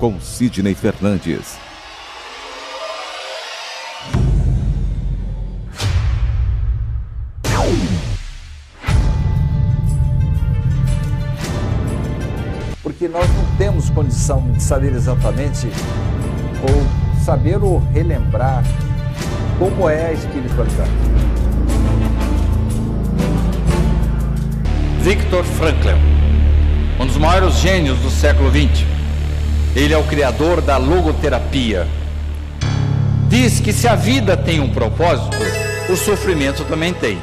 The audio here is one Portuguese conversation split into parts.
com Sidney Fernandes. Porque nós não temos condição de saber exatamente ou saber ou relembrar como é a espiritualidade. Viktor Frankl, um dos maiores gênios do século XX. Ele é o criador da logoterapia. Diz que se a vida tem um propósito, o sofrimento também tem.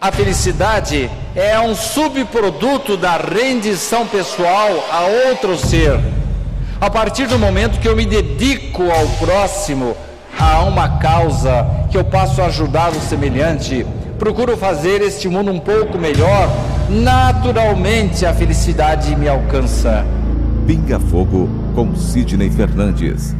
A felicidade é um subproduto da rendição pessoal a outro ser. A partir do momento que eu me dedico ao próximo, a uma causa, que eu passo a ajudar o semelhante, procuro fazer este mundo um pouco melhor, naturalmente a felicidade me alcança. Pinga Fogo com Sidney Fernandes.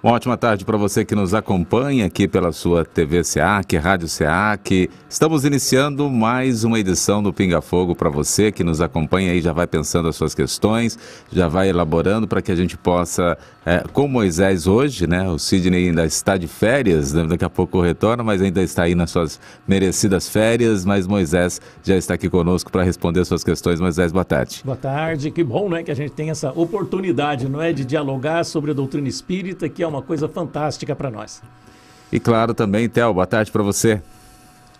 Uma ótima tarde para você que nos acompanha aqui pela sua TV SEAC, Rádio SEAC. Estamos iniciando mais uma edição do Pinga Fogo para você que nos acompanha aí, já vai pensando as suas questões, já vai elaborando para que a gente possa, é, com Moisés hoje, né? O Sidney ainda está de férias, né? daqui a pouco retorna, mas ainda está aí nas suas merecidas férias, mas Moisés já está aqui conosco para responder as suas questões. Moisés, boa tarde. Boa tarde, que bom, né, que a gente tem essa oportunidade, não é, de dialogar sobre a doutrina espírita, que é uma coisa fantástica para nós. E claro também, Theo, boa tarde para você.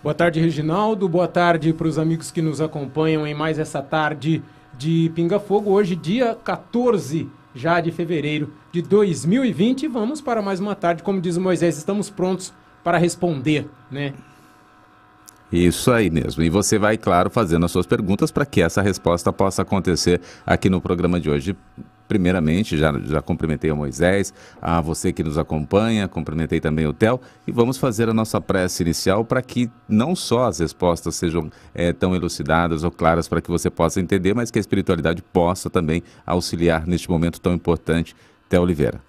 Boa tarde, Reginaldo. Boa tarde para os amigos que nos acompanham em mais essa tarde de Pinga Fogo. Hoje, dia 14 já de fevereiro de 2020. Vamos para mais uma tarde. Como diz o Moisés, estamos prontos para responder, né? Isso aí mesmo. E você vai, claro, fazendo as suas perguntas para que essa resposta possa acontecer aqui no programa de hoje. Primeiramente, já, já cumprimentei a Moisés, a você que nos acompanha, cumprimentei também o Theo e vamos fazer a nossa prece inicial para que não só as respostas sejam é, tão elucidadas ou claras para que você possa entender, mas que a espiritualidade possa também auxiliar neste momento tão importante. Theo Oliveira.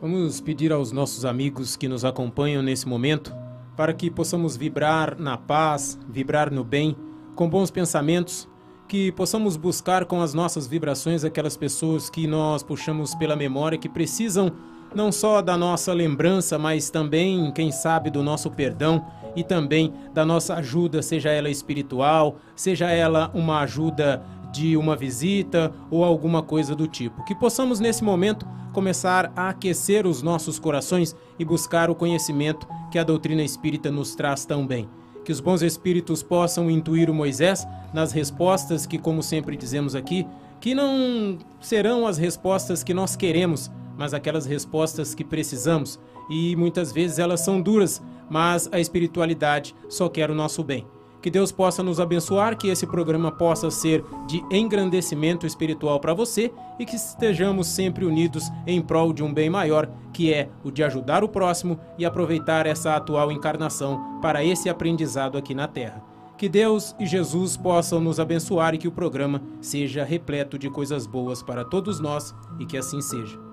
Vamos pedir aos nossos amigos que nos acompanham nesse momento para que possamos vibrar na paz, vibrar no bem, com bons pensamentos, que possamos buscar com as nossas vibrações aquelas pessoas que nós puxamos pela memória que precisam não só da nossa lembrança, mas também, quem sabe, do nosso perdão e também da nossa ajuda, seja ela espiritual, seja ela uma ajuda de uma visita ou alguma coisa do tipo. Que possamos nesse momento começar a aquecer os nossos corações e buscar o conhecimento que a doutrina espírita nos traz tão bem que os bons espíritos possam intuir o Moisés nas respostas que, como sempre dizemos aqui, que não serão as respostas que nós queremos, mas aquelas respostas que precisamos. E muitas vezes elas são duras, mas a espiritualidade só quer o nosso bem. Que Deus possa nos abençoar, que esse programa possa ser de engrandecimento espiritual para você e que estejamos sempre unidos em prol de um bem maior, que é o de ajudar o próximo e aproveitar essa atual encarnação para esse aprendizado aqui na Terra. Que Deus e Jesus possam nos abençoar e que o programa seja repleto de coisas boas para todos nós e que assim seja.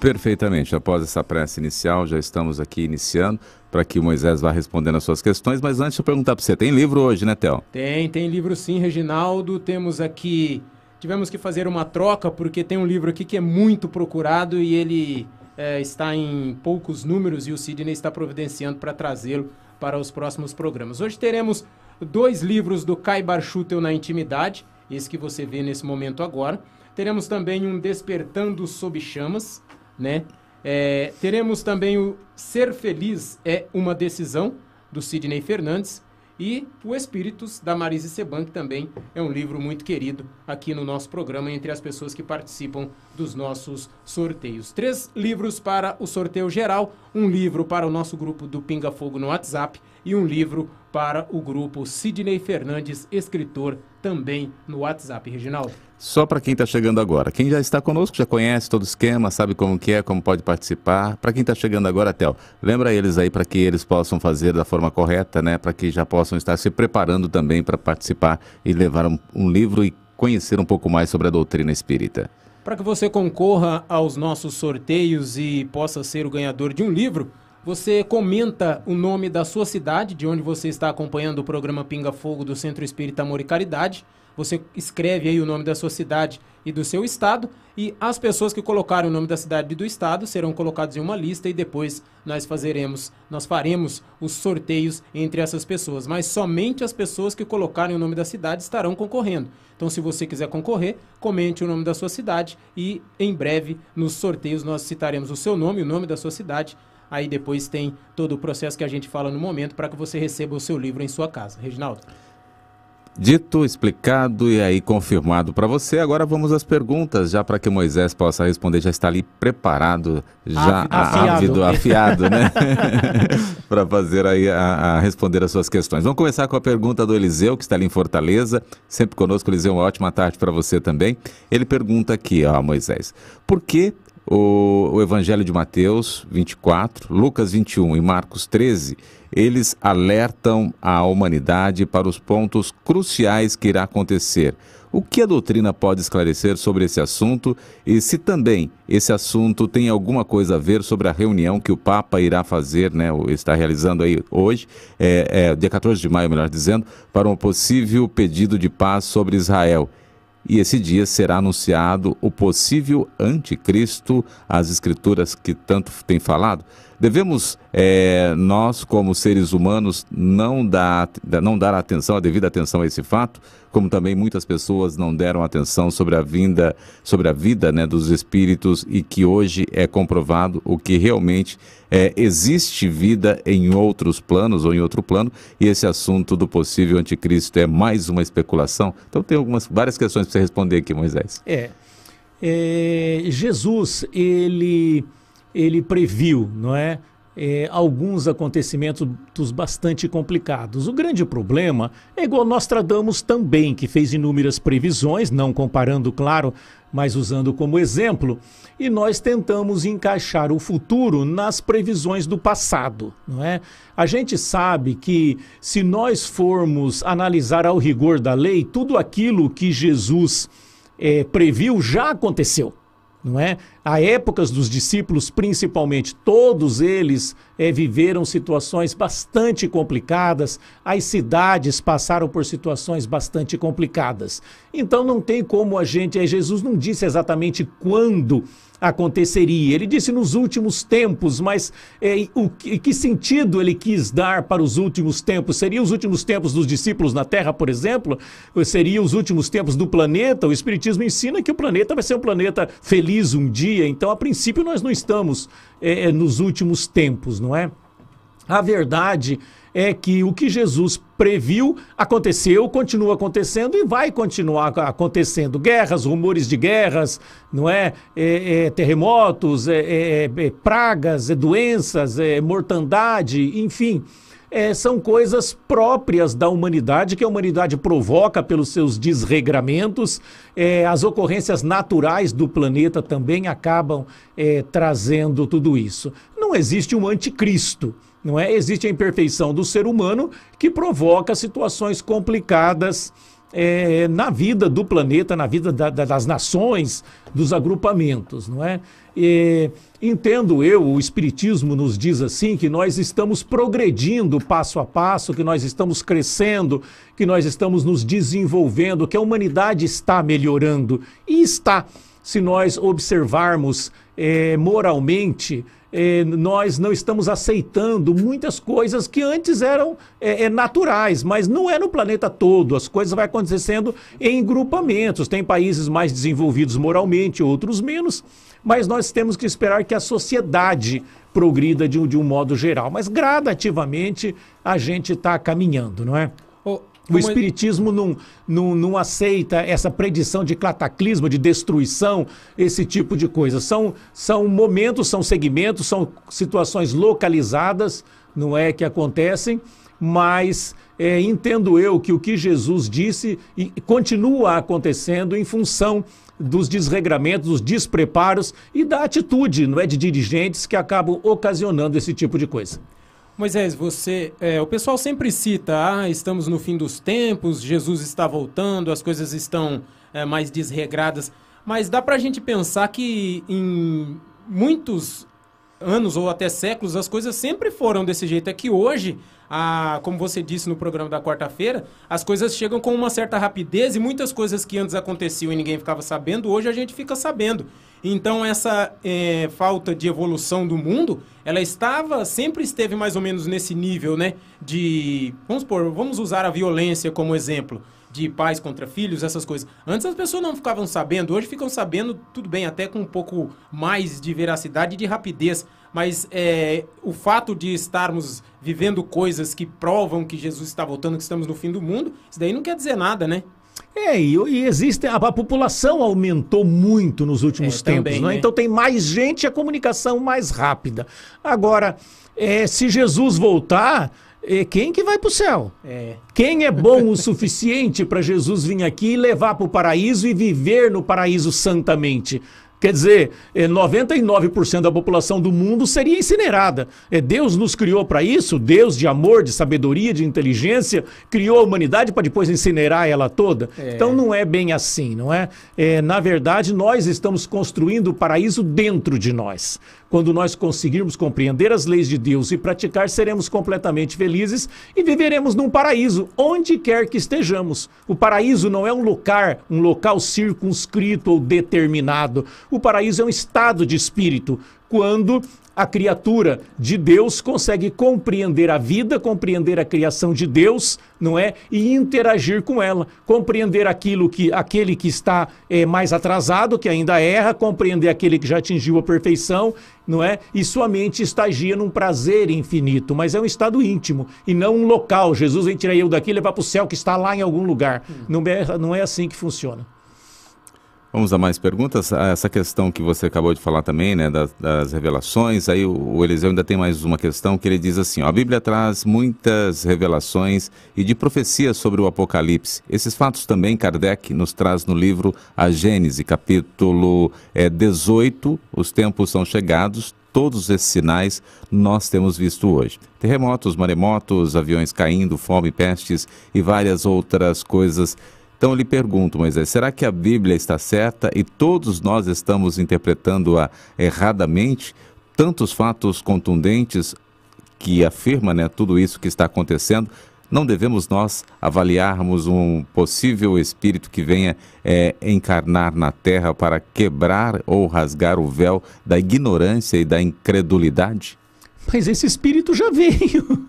Perfeitamente. Após essa prece inicial, já estamos aqui iniciando para que o Moisés vá respondendo as suas questões. Mas antes, eu perguntar para você: tem livro hoje, né, Theo? Tem, tem livro sim, Reginaldo. Temos aqui. Tivemos que fazer uma troca porque tem um livro aqui que é muito procurado e ele é, está em poucos números e o Sidney está providenciando para trazê-lo para os próximos programas. Hoje teremos dois livros do Kai Barchutel na Intimidade, esse que você vê nesse momento agora. Teremos também um Despertando Sob Chamas, né? É, teremos também o Ser Feliz é uma Decisão, do Sidney Fernandes, e O Espíritos, da Marise Seban, que também é um livro muito querido aqui no nosso programa, entre as pessoas que participam dos nossos sorteios. Três livros para o sorteio geral, um livro para o nosso grupo do Pinga Fogo no WhatsApp e um livro para o grupo Sidney Fernandes, escritor, também no WhatsApp, Reginaldo. Só para quem está chegando agora. Quem já está conosco, já conhece todo o esquema, sabe como que é, como pode participar. Para quem está chegando agora, Theo, lembra eles aí para que eles possam fazer da forma correta, né? Para que já possam estar se preparando também para participar e levar um, um livro e conhecer um pouco mais sobre a doutrina espírita. Para que você concorra aos nossos sorteios e possa ser o ganhador de um livro, você comenta o nome da sua cidade, de onde você está acompanhando o programa Pinga Fogo do Centro Espírita Amor e Caridade. Você escreve aí o nome da sua cidade e do seu estado e as pessoas que colocarem o nome da cidade e do estado serão colocadas em uma lista e depois nós fazeremos, nós faremos os sorteios entre essas pessoas, mas somente as pessoas que colocarem o nome da cidade estarão concorrendo. Então se você quiser concorrer, comente o nome da sua cidade e em breve nos sorteios nós citaremos o seu nome, o nome da sua cidade Aí depois tem todo o processo que a gente fala no momento para que você receba o seu livro em sua casa. Reginaldo. Dito, explicado e aí confirmado para você, agora vamos às perguntas, já para que Moisés possa responder, já está ali preparado, já afiado, ávido, afiado né? para fazer aí a, a, responder as suas questões. Vamos começar com a pergunta do Eliseu, que está ali em Fortaleza, sempre conosco, Eliseu, uma ótima tarde para você também. Ele pergunta aqui, ó, Moisés, por que o, o Evangelho de Mateus 24, Lucas 21 e Marcos 13, eles alertam a humanidade para os pontos cruciais que irá acontecer. O que a doutrina pode esclarecer sobre esse assunto e se também esse assunto tem alguma coisa a ver sobre a reunião que o Papa irá fazer, né, está realizando aí hoje, é, é, dia 14 de maio, melhor dizendo, para um possível pedido de paz sobre Israel e esse dia será anunciado o possível anticristo, as escrituras que tanto têm falado. Devemos, é, nós como seres humanos, não dar, não dar atenção, a devida atenção a esse fato, como também muitas pessoas não deram atenção sobre a vinda, sobre a vida né, dos espíritos e que hoje é comprovado o que realmente é, existe vida em outros planos ou em outro plano e esse assunto do possível anticristo é mais uma especulação. Então tem algumas várias questões para você responder aqui, Moisés. É, é Jesus ele ele previu, não é? É, alguns acontecimentos bastante complicados. O grande problema é igual Nostradamus também, que fez inúmeras previsões, não comparando, claro, mas usando como exemplo, e nós tentamos encaixar o futuro nas previsões do passado, não é? A gente sabe que se nós formos analisar ao rigor da lei, tudo aquilo que Jesus é, previu já aconteceu não é? Há épocas dos discípulos, principalmente, todos eles é, viveram situações bastante complicadas, as cidades passaram por situações bastante complicadas. Então não tem como a gente, é, Jesus não disse exatamente quando aconteceria. Ele disse nos últimos tempos, mas é, o que, que, sentido ele quis dar para os últimos tempos? Seria os últimos tempos dos discípulos na Terra, por exemplo? Ou seria os últimos tempos do planeta? O Espiritismo ensina que o planeta vai ser um planeta feliz um dia, então a princípio nós não estamos é, é nos últimos tempos, não é? A verdade é que o que Jesus previu aconteceu, continua acontecendo e vai continuar acontecendo. Guerras, rumores de guerras, não é? é, é terremotos, é, é, é pragas, é doenças, mortandade, enfim. É, são coisas próprias da humanidade, que a humanidade provoca pelos seus desregramentos. É, as ocorrências naturais do planeta também acabam é, trazendo tudo isso. Não existe um anticristo não é? Existe a imperfeição do ser humano que provoca situações complicadas é, na vida do planeta, na vida da, da, das nações, dos agrupamentos, não é? E, entendo eu, o Espiritismo nos diz assim, que nós estamos progredindo passo a passo, que nós estamos crescendo, que nós estamos nos desenvolvendo, que a humanidade está melhorando. E está, se nós observarmos é, moralmente, é, nós não estamos aceitando muitas coisas que antes eram é, é, naturais, mas não é no planeta todo. As coisas vão acontecendo em grupamentos. Tem países mais desenvolvidos moralmente, outros menos, mas nós temos que esperar que a sociedade progrida de, de um modo geral. Mas gradativamente a gente está caminhando, não é? O Espiritismo não, não, não aceita essa predição de cataclismo, de destruição, esse tipo de coisa. São, são momentos, são segmentos, são situações localizadas, não é, que acontecem, mas é, entendo eu que o que Jesus disse continua acontecendo em função dos desregramentos, dos despreparos e da atitude, não é, de dirigentes que acabam ocasionando esse tipo de coisa. Moisés, você, é, o pessoal sempre cita, ah, estamos no fim dos tempos, Jesus está voltando, as coisas estão é, mais desregradas, mas dá para a gente pensar que em muitos anos ou até séculos, as coisas sempre foram desse jeito. É que hoje, a, como você disse no programa da quarta-feira, as coisas chegam com uma certa rapidez e muitas coisas que antes aconteciam e ninguém ficava sabendo, hoje a gente fica sabendo. Então essa é, falta de evolução do mundo, ela estava, sempre esteve mais ou menos nesse nível, né? De, vamos por, vamos usar a violência como exemplo de pais contra filhos, essas coisas. Antes as pessoas não ficavam sabendo, hoje ficam sabendo, tudo bem, até com um pouco mais de veracidade e de rapidez. Mas é, o fato de estarmos vivendo coisas que provam que Jesus está voltando, que estamos no fim do mundo, isso daí não quer dizer nada, né? É, e, e existe. A, a, população aumentou muito nos últimos é, tempos, também, né? então tem mais gente e a comunicação mais rápida. Agora, é, se Jesus voltar e quem que vai para o céu? É. Quem é bom o suficiente para Jesus vir aqui e levar para o paraíso e viver no paraíso santamente? Quer dizer, 99% eh, da população do mundo seria incinerada. É, Deus nos criou para isso, Deus de amor, de sabedoria, de inteligência, criou a humanidade para depois incinerar ela toda. É. Então não é bem assim, não é? é? Na verdade, nós estamos construindo o paraíso dentro de nós. Quando nós conseguirmos compreender as leis de Deus e praticar, seremos completamente felizes e viveremos num paraíso, onde quer que estejamos. O paraíso não é um local, um local circunscrito ou determinado. O paraíso é um estado de espírito, quando a criatura de Deus consegue compreender a vida, compreender a criação de Deus, não é? E interagir com ela, compreender aquilo que aquele que está é, mais atrasado, que ainda erra, compreender aquele que já atingiu a perfeição, não é? E sua mente estagia num prazer infinito, mas é um estado íntimo e não um local. Jesus vem tirar eu daqui e levar para o céu que está lá em algum lugar. Hum. Não é, não é assim que funciona. Vamos a mais perguntas. Ah, essa questão que você acabou de falar também, né, das, das revelações. Aí o, o, Eliseu ainda tem mais uma questão que ele diz assim: ó, a Bíblia traz muitas revelações e de profecias sobre o Apocalipse. Esses fatos também Kardec nos traz no livro A Gênese, capítulo é, 18. Os tempos são chegados. Todos esses sinais nós temos visto hoje. Terremotos, maremotos, aviões caindo, fome, pestes e várias outras coisas então eu lhe pergunto, Moisés, será que a Bíblia está certa e todos nós estamos interpretando-a erradamente? Tantos fatos contundentes que afirma né, tudo isso que está acontecendo, não devemos nós avaliarmos um possível espírito que venha é, encarnar na terra para quebrar ou rasgar o véu da ignorância e da incredulidade? Mas esse espírito já veio.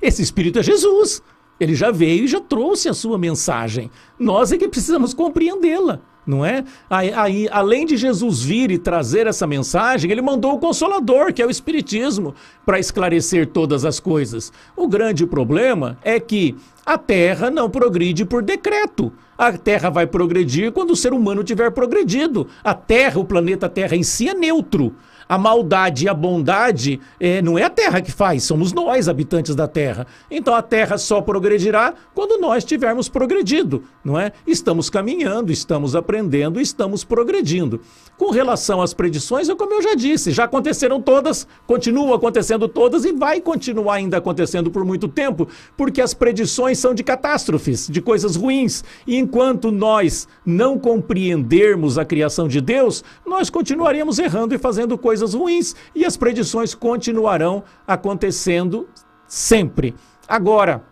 Esse espírito é Jesus. Ele já veio e já trouxe a sua mensagem. Nós é que precisamos compreendê-la, não é? Aí, além de Jesus vir e trazer essa mensagem, ele mandou o Consolador, que é o Espiritismo, para esclarecer todas as coisas. O grande problema é que a Terra não progride por decreto. A Terra vai progredir quando o ser humano tiver progredido. A Terra, o planeta Terra em si é neutro a maldade e a bondade é, não é a terra que faz, somos nós, habitantes da terra. Então a terra só progredirá quando nós tivermos progredido, não é? Estamos caminhando, estamos aprendendo, estamos progredindo. Com relação às predições, é como eu já disse, já aconteceram todas, continuam acontecendo todas e vai continuar ainda acontecendo por muito tempo, porque as predições são de catástrofes, de coisas ruins. E enquanto nós não compreendermos a criação de Deus, nós continuaremos errando e fazendo coisas coisas ruins e as predições continuarão acontecendo sempre. Agora,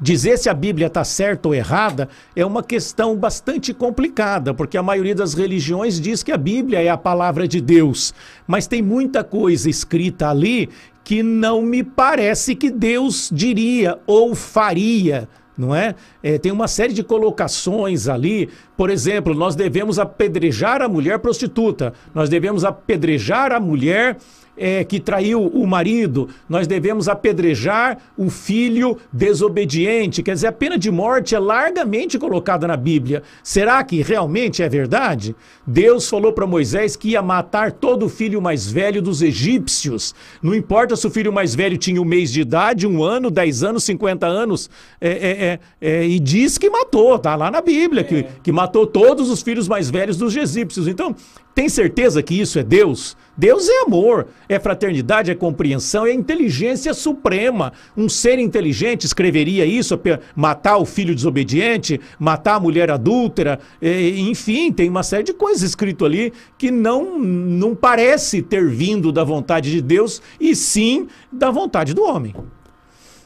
Dizer se a Bíblia está certa ou errada é uma questão bastante complicada, porque a maioria das religiões diz que a Bíblia é a palavra de Deus, mas tem muita coisa escrita ali que não me parece que Deus diria ou faria não é? É? Tem uma série de colocações ali. Por exemplo, nós devemos apedrejar a mulher prostituta, nós devemos apedrejar a mulher é, que traiu o marido, nós devemos apedrejar o filho desobediente. Quer dizer, a pena de morte é largamente colocada na Bíblia. Será que realmente é verdade? Deus falou para Moisés que ia matar todo filho mais velho dos egípcios. Não importa se o filho mais velho tinha um mês de idade, um ano, dez anos, cinquenta anos, é, é, é, é e diz que matou, tá lá na Bíblia, que, que matou todos os filhos mais velhos dos egípcios. Então, Tem certeza que isso é Deus? Deus é amor, é fraternidade, é compreensão, é inteligência suprema. Um ser inteligente escreveria isso, matar o filho desobediente, matar a mulher adúltera, enfim, tem uma série de coisas escrito ali que não, não parece ter vindo da vontade de Deus e sim da vontade do homem.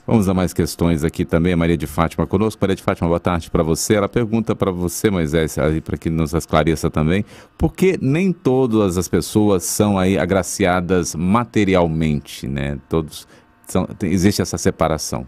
Vamos a mais questões aqui também. A Maria de Fátima conosco. Maria de Fátima, boa tarde para você. Ela pergunta para você, Moisés, para que nos esclareça também, por que nem todas as pessoas são aí agraciadas materialmente, né? Todos são, existe essa separação.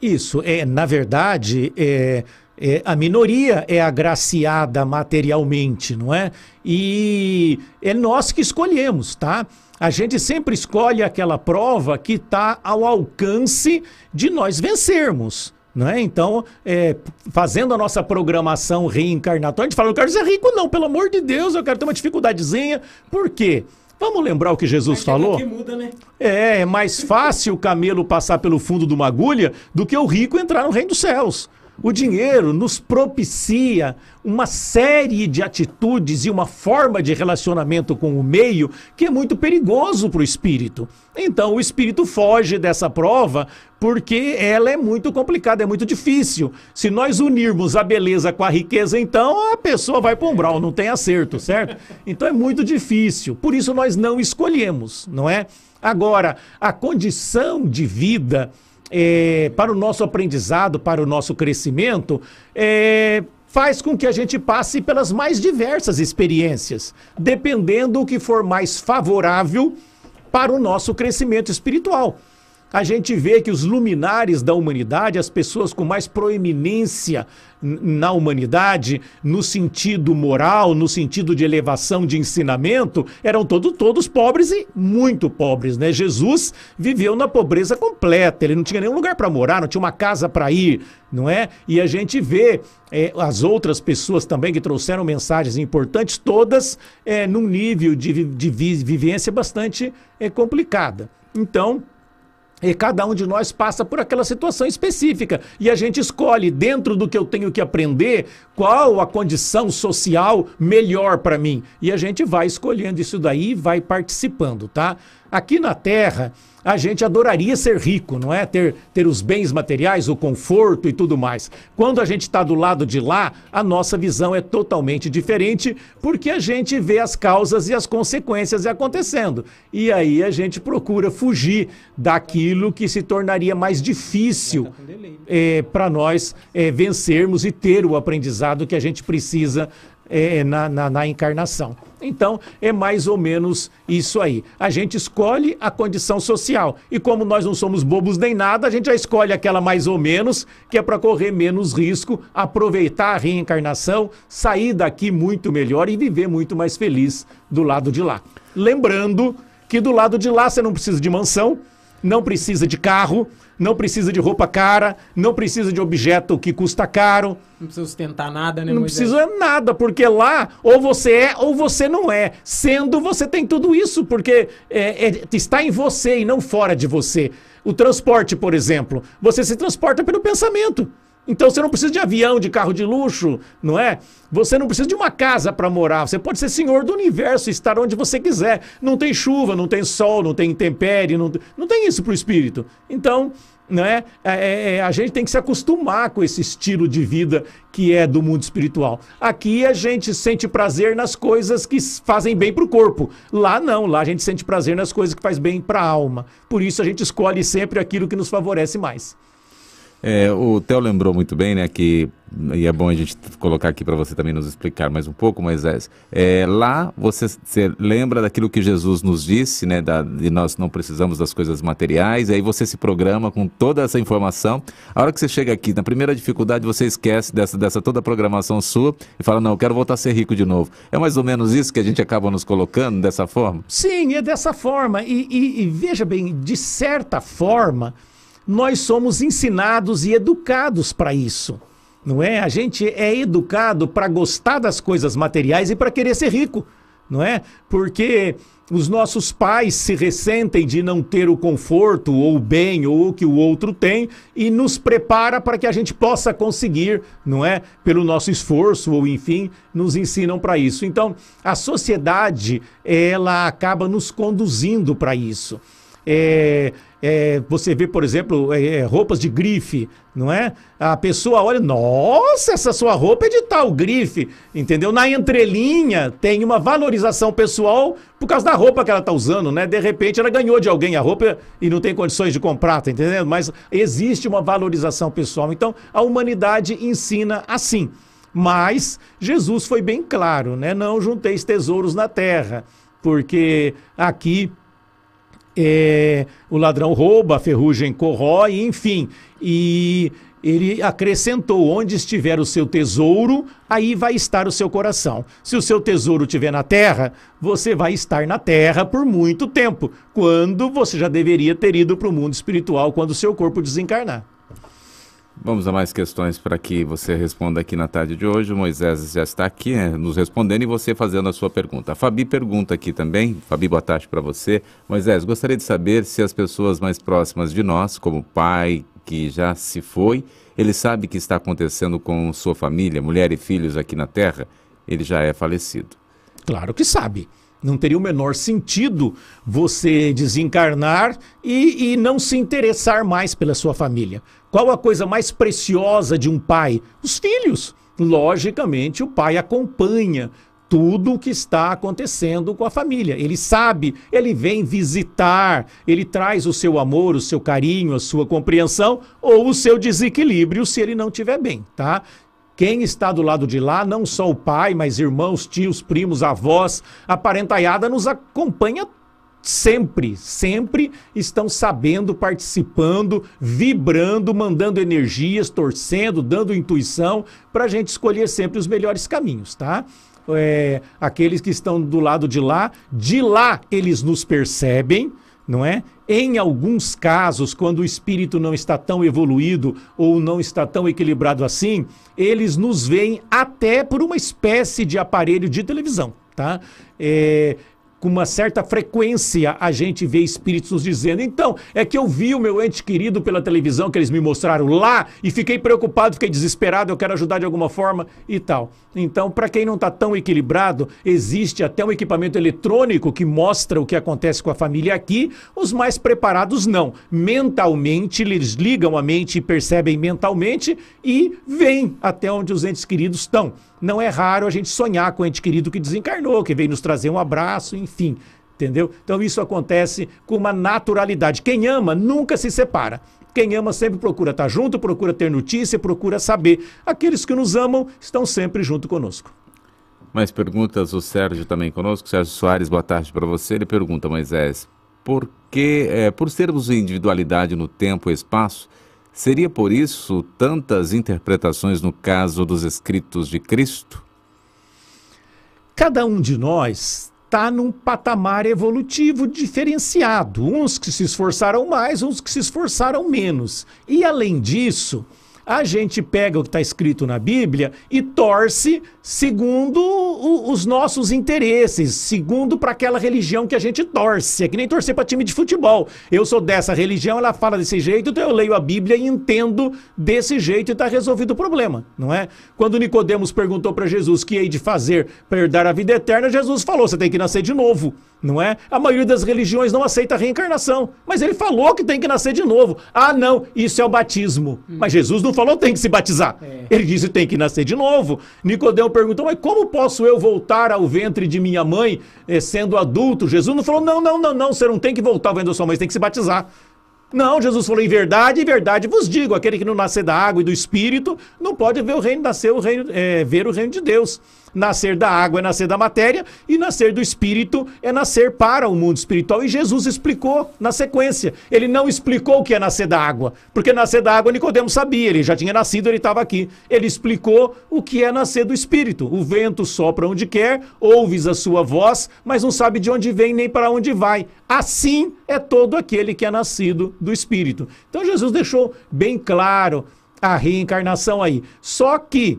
Isso, é, na verdade, é, é, a minoria é agraciada materialmente, não é? E é nós que escolhemos, tá? A gente sempre escolhe aquela prova que está ao alcance de nós vencermos. É? Então, é, fazendo a nossa programação reencarnatória, a gente fala, não quero ser rico, não, pelo amor de Deus, eu quero ter uma dificuldadezinha. Por quê? Vamos lembrar o que Jesus Mas falou? Que muda, né? É, é mais fácil o camelo passar pelo fundo de uma agulha do que o rico entrar no reino dos céus. O dinheiro nos propicia uma série de atitudes e uma forma de relacionamento com o meio que é muito perigoso para o espírito. Então, o espírito foge dessa prova porque ela é muito complicada, é muito difícil. Se nós unirmos a beleza com a riqueza, então a pessoa vai para um umbral, não tem acerto, certo? Então é muito difícil. Por isso nós não escolhemos, não é? Agora, a condição de vida é, para o nosso aprendizado, para o nosso crescimento, é, faz com que a gente passe pelas mais diversas experiências, dependendo do que for mais favorável para o nosso crescimento espiritual a gente vê que os luminares da humanidade, as pessoas com mais proeminência na humanidade, no sentido moral, no sentido de elevação de ensinamento, eram todo, todos pobres e muito pobres, né? Jesus viveu na pobreza completa, ele não tinha nenhum lugar para morar, não tinha uma casa para ir, não é? E a gente vê é, as outras pessoas também que trouxeram mensagens importantes, todas é, num nível de, de vivência bastante é, complicada. Então, e cada um de nós passa por aquela situação específica. E a gente escolhe, dentro do que eu tenho que aprender, qual a condição social melhor para mim. E a gente vai escolhendo isso daí e vai participando, tá? Aqui na Terra, a gente adoraria ser rico, não é? Ter, ter os bens materiais, o conforto e tudo mais. Quando a gente está do lado de lá, a nossa visão é totalmente diferente, porque a gente vê as causas e as consequências acontecendo. E aí a gente procura fugir daquilo que se tornaria mais difícil é, para nós é, vencermos e ter o aprendizado que a gente precisa é, na, na, na, encarnação. Então, é mais ou menos isso aí. A gente escolhe a condição social. E como nós não somos bobos nem nada, a gente já escolhe aquela mais ou menos, que é para correr menos risco, aproveitar a reencarnação, sair daqui muito melhor e viver muito mais feliz do lado de lá. Lembrando que do lado de lá você não precisa de mansão, não precisa de carro, não precisa de roupa cara, não precisa de objeto que custa caro. Não precisa sustentar nada, né? Não Moisés? precisa nada, porque lá ou você é ou você não é. Sendo, você tem tudo isso, porque é, é, está em você e não fora de você. O transporte, por exemplo, você se transporta pelo pensamento. Então você não precisa de avião, de carro de luxo, não é? Você não precisa de uma casa para morar. Você pode ser senhor do universo, estar onde você quiser. Não tem chuva, não tem sol, não tem intempérie, não, não tem isso para o espírito. Então, né, é, é, é, a gente tem que se acostumar com esse estilo de vida que é do mundo espiritual. Aqui a gente sente prazer nas coisas que fazem bem para o corpo. Lá não, lá a gente sente prazer nas coisas que faz bem para a alma. Por isso a gente escolhe sempre aquilo que nos favorece mais. É, o Theo lembrou muito bem, né, que e é bom a gente colocar aqui para você também nos explicar mais um pouco, Moisés. É, lá você, você, lembra daquilo que Jesus nos disse, né, da, de nós não precisamos das coisas materiais, e aí você se programa com toda essa informação. A hora que você chega aqui, na primeira dificuldade, você esquece dessa, dessa toda a programação sua e fala, não, eu quero voltar a ser rico de novo. É mais ou menos isso que a gente acaba nos colocando dessa forma? Sim, é dessa forma. e, e, e veja bem, de certa forma nós somos ensinados e educados para isso. Não é? A gente é educado para gostar das coisas materiais e para querer ser rico. não é? Porque os nossos pais se ressentem de não ter o conforto ou o bem ou o que o outro tem e nos prepara para que a gente possa conseguir, não é? Pelo nosso esforço ou enfim, nos ensinam para isso. Então, a sociedade, ela acaba nos conduzindo para isso. É, é, você vê, por exemplo, é, é, roupas de grife, não é? A pessoa olha, nossa, essa sua roupa é de tal grife, entendeu? Na entrelinha tem uma valorização pessoal por causa da roupa que ela está usando, né? De repente ela ganhou de alguém a roupa e não tem condições de comprar, tá entendendo? Mas existe uma valorização pessoal. Então a humanidade ensina assim. Mas Jesus foi bem claro, né? Não junteis tesouros na terra, porque aqui é, o ladrão rouba, a ferrugem corrói, enfim. E ele acrescentou: onde estiver o seu tesouro, aí vai estar o seu coração. Se o seu tesouro estiver na terra, você vai estar na terra por muito tempo, quando você já deveria ter ido para o mundo espiritual quando o seu corpo desencarnar. Vamos a mais questões para que você responda aqui na tarde de hoje. O Moisés já está aqui né, nos respondendo e você fazendo a sua pergunta. A Fabi pergunta aqui também. Fabi, boa tarde para você. Moisés, gostaria de saber se as pessoas mais próximas de nós, como o pai que já se foi, ele sabe o que está acontecendo com sua família, mulher e filhos aqui na Terra? Ele já é falecido. Claro que sabe. Não teria o menor sentido você desencarnar e, e não se interessar mais pela sua família. Qual a coisa mais preciosa de um pai? Os filhos. Logicamente, o pai acompanha tudo o que está acontecendo com a família. Ele sabe, ele vem visitar, ele traz o seu amor, o seu carinho, a sua compreensão ou o seu desequilíbrio se ele não estiver bem, tá? Quem está do lado de lá, não só o pai, mas irmãos, tios, primos, avós, a parentaiada nos acompanha sempre, sempre estão sabendo, participando, vibrando, mandando energias, torcendo, dando intuição para a gente escolher sempre os melhores caminhos, tá? É, aqueles que estão do lado de lá, de lá eles nos percebem, não é? Em alguns casos, quando o espírito não está tão evoluído ou não está tão equilibrado assim, eles nos veem até por uma espécie de aparelho de televisão, tá? É, com uma certa frequência a gente vê espíritos nos dizendo: então, é que eu vi o meu ente querido pela televisão que eles me mostraram lá e fiquei preocupado, fiquei desesperado, eu quero ajudar de alguma forma e tal. Então, para quem não está tão equilibrado, existe até um equipamento eletrônico que mostra o que acontece com a família aqui. Os mais preparados não. Mentalmente, eles ligam a mente e percebem mentalmente e vêm até onde os entes queridos estão não é raro a gente sonhar com o ente querido que desencarnou, que veio nos trazer um abraço, enfim. Entendeu? Então isso acontece com uma naturalidade. Quem ama nunca se separa. Quem ama sempre procura estar junto, procura ter notícia, procura saber. Aqueles que nos amam estão sempre junto conosco. Mais perguntas, o Sérgio também conosco. Sérgio Soares, boa tarde para você. Ele pergunta, Moisés, por que, é, por sermos individualidade no tempo e espaço, Seria por isso tantas interpretações no caso dos escritos de Cristo? Cada um de nós está num patamar evolutivo diferenciado. Uns que se esforçaram mais, uns que se esforçaram menos. E além disso, a gente pega o que está escrito na Bíblia e torce segundo o, os nossos interesses, segundo para aquela religião que a gente torce. É que nem torcer para time de futebol. Eu sou dessa religião, ela fala desse jeito, então eu leio a Bíblia e entendo desse jeito e está resolvido o problema, não é? Quando Nicodemos perguntou para Jesus o que hei de fazer para herdar a vida eterna, Jesus falou: você tem que nascer de novo, não é? A maioria das religiões não aceita a reencarnação, mas ele falou que tem que nascer de novo. Ah, não, isso é o batismo. Hum. Mas Jesus não falou tem que se batizar. É. Ele disse tem que nascer de novo. Nicodemo perguntou, mas como posso eu voltar ao ventre de minha mãe eh, sendo adulto? Jesus não falou, não, não, não, não, você não tem que voltar ao ventre da sua mãe, você tem que se batizar. Não, Jesus falou em verdade, em verdade vos digo, aquele que não nascer da água e do Espírito não pode ver o reino, nascer o reino, é, ver o reino de Deus. Nascer da água é nascer da matéria e nascer do espírito é nascer para o mundo espiritual. E Jesus explicou na sequência. Ele não explicou o que é nascer da água, porque nascer da água Nicodemos sabia, ele já tinha nascido, ele estava aqui. Ele explicou o que é nascer do espírito. O vento sopra onde quer, ouves a sua voz, mas não sabe de onde vem nem para onde vai. Assim é todo aquele que é nascido do espírito. Então Jesus deixou bem claro a reencarnação aí. Só que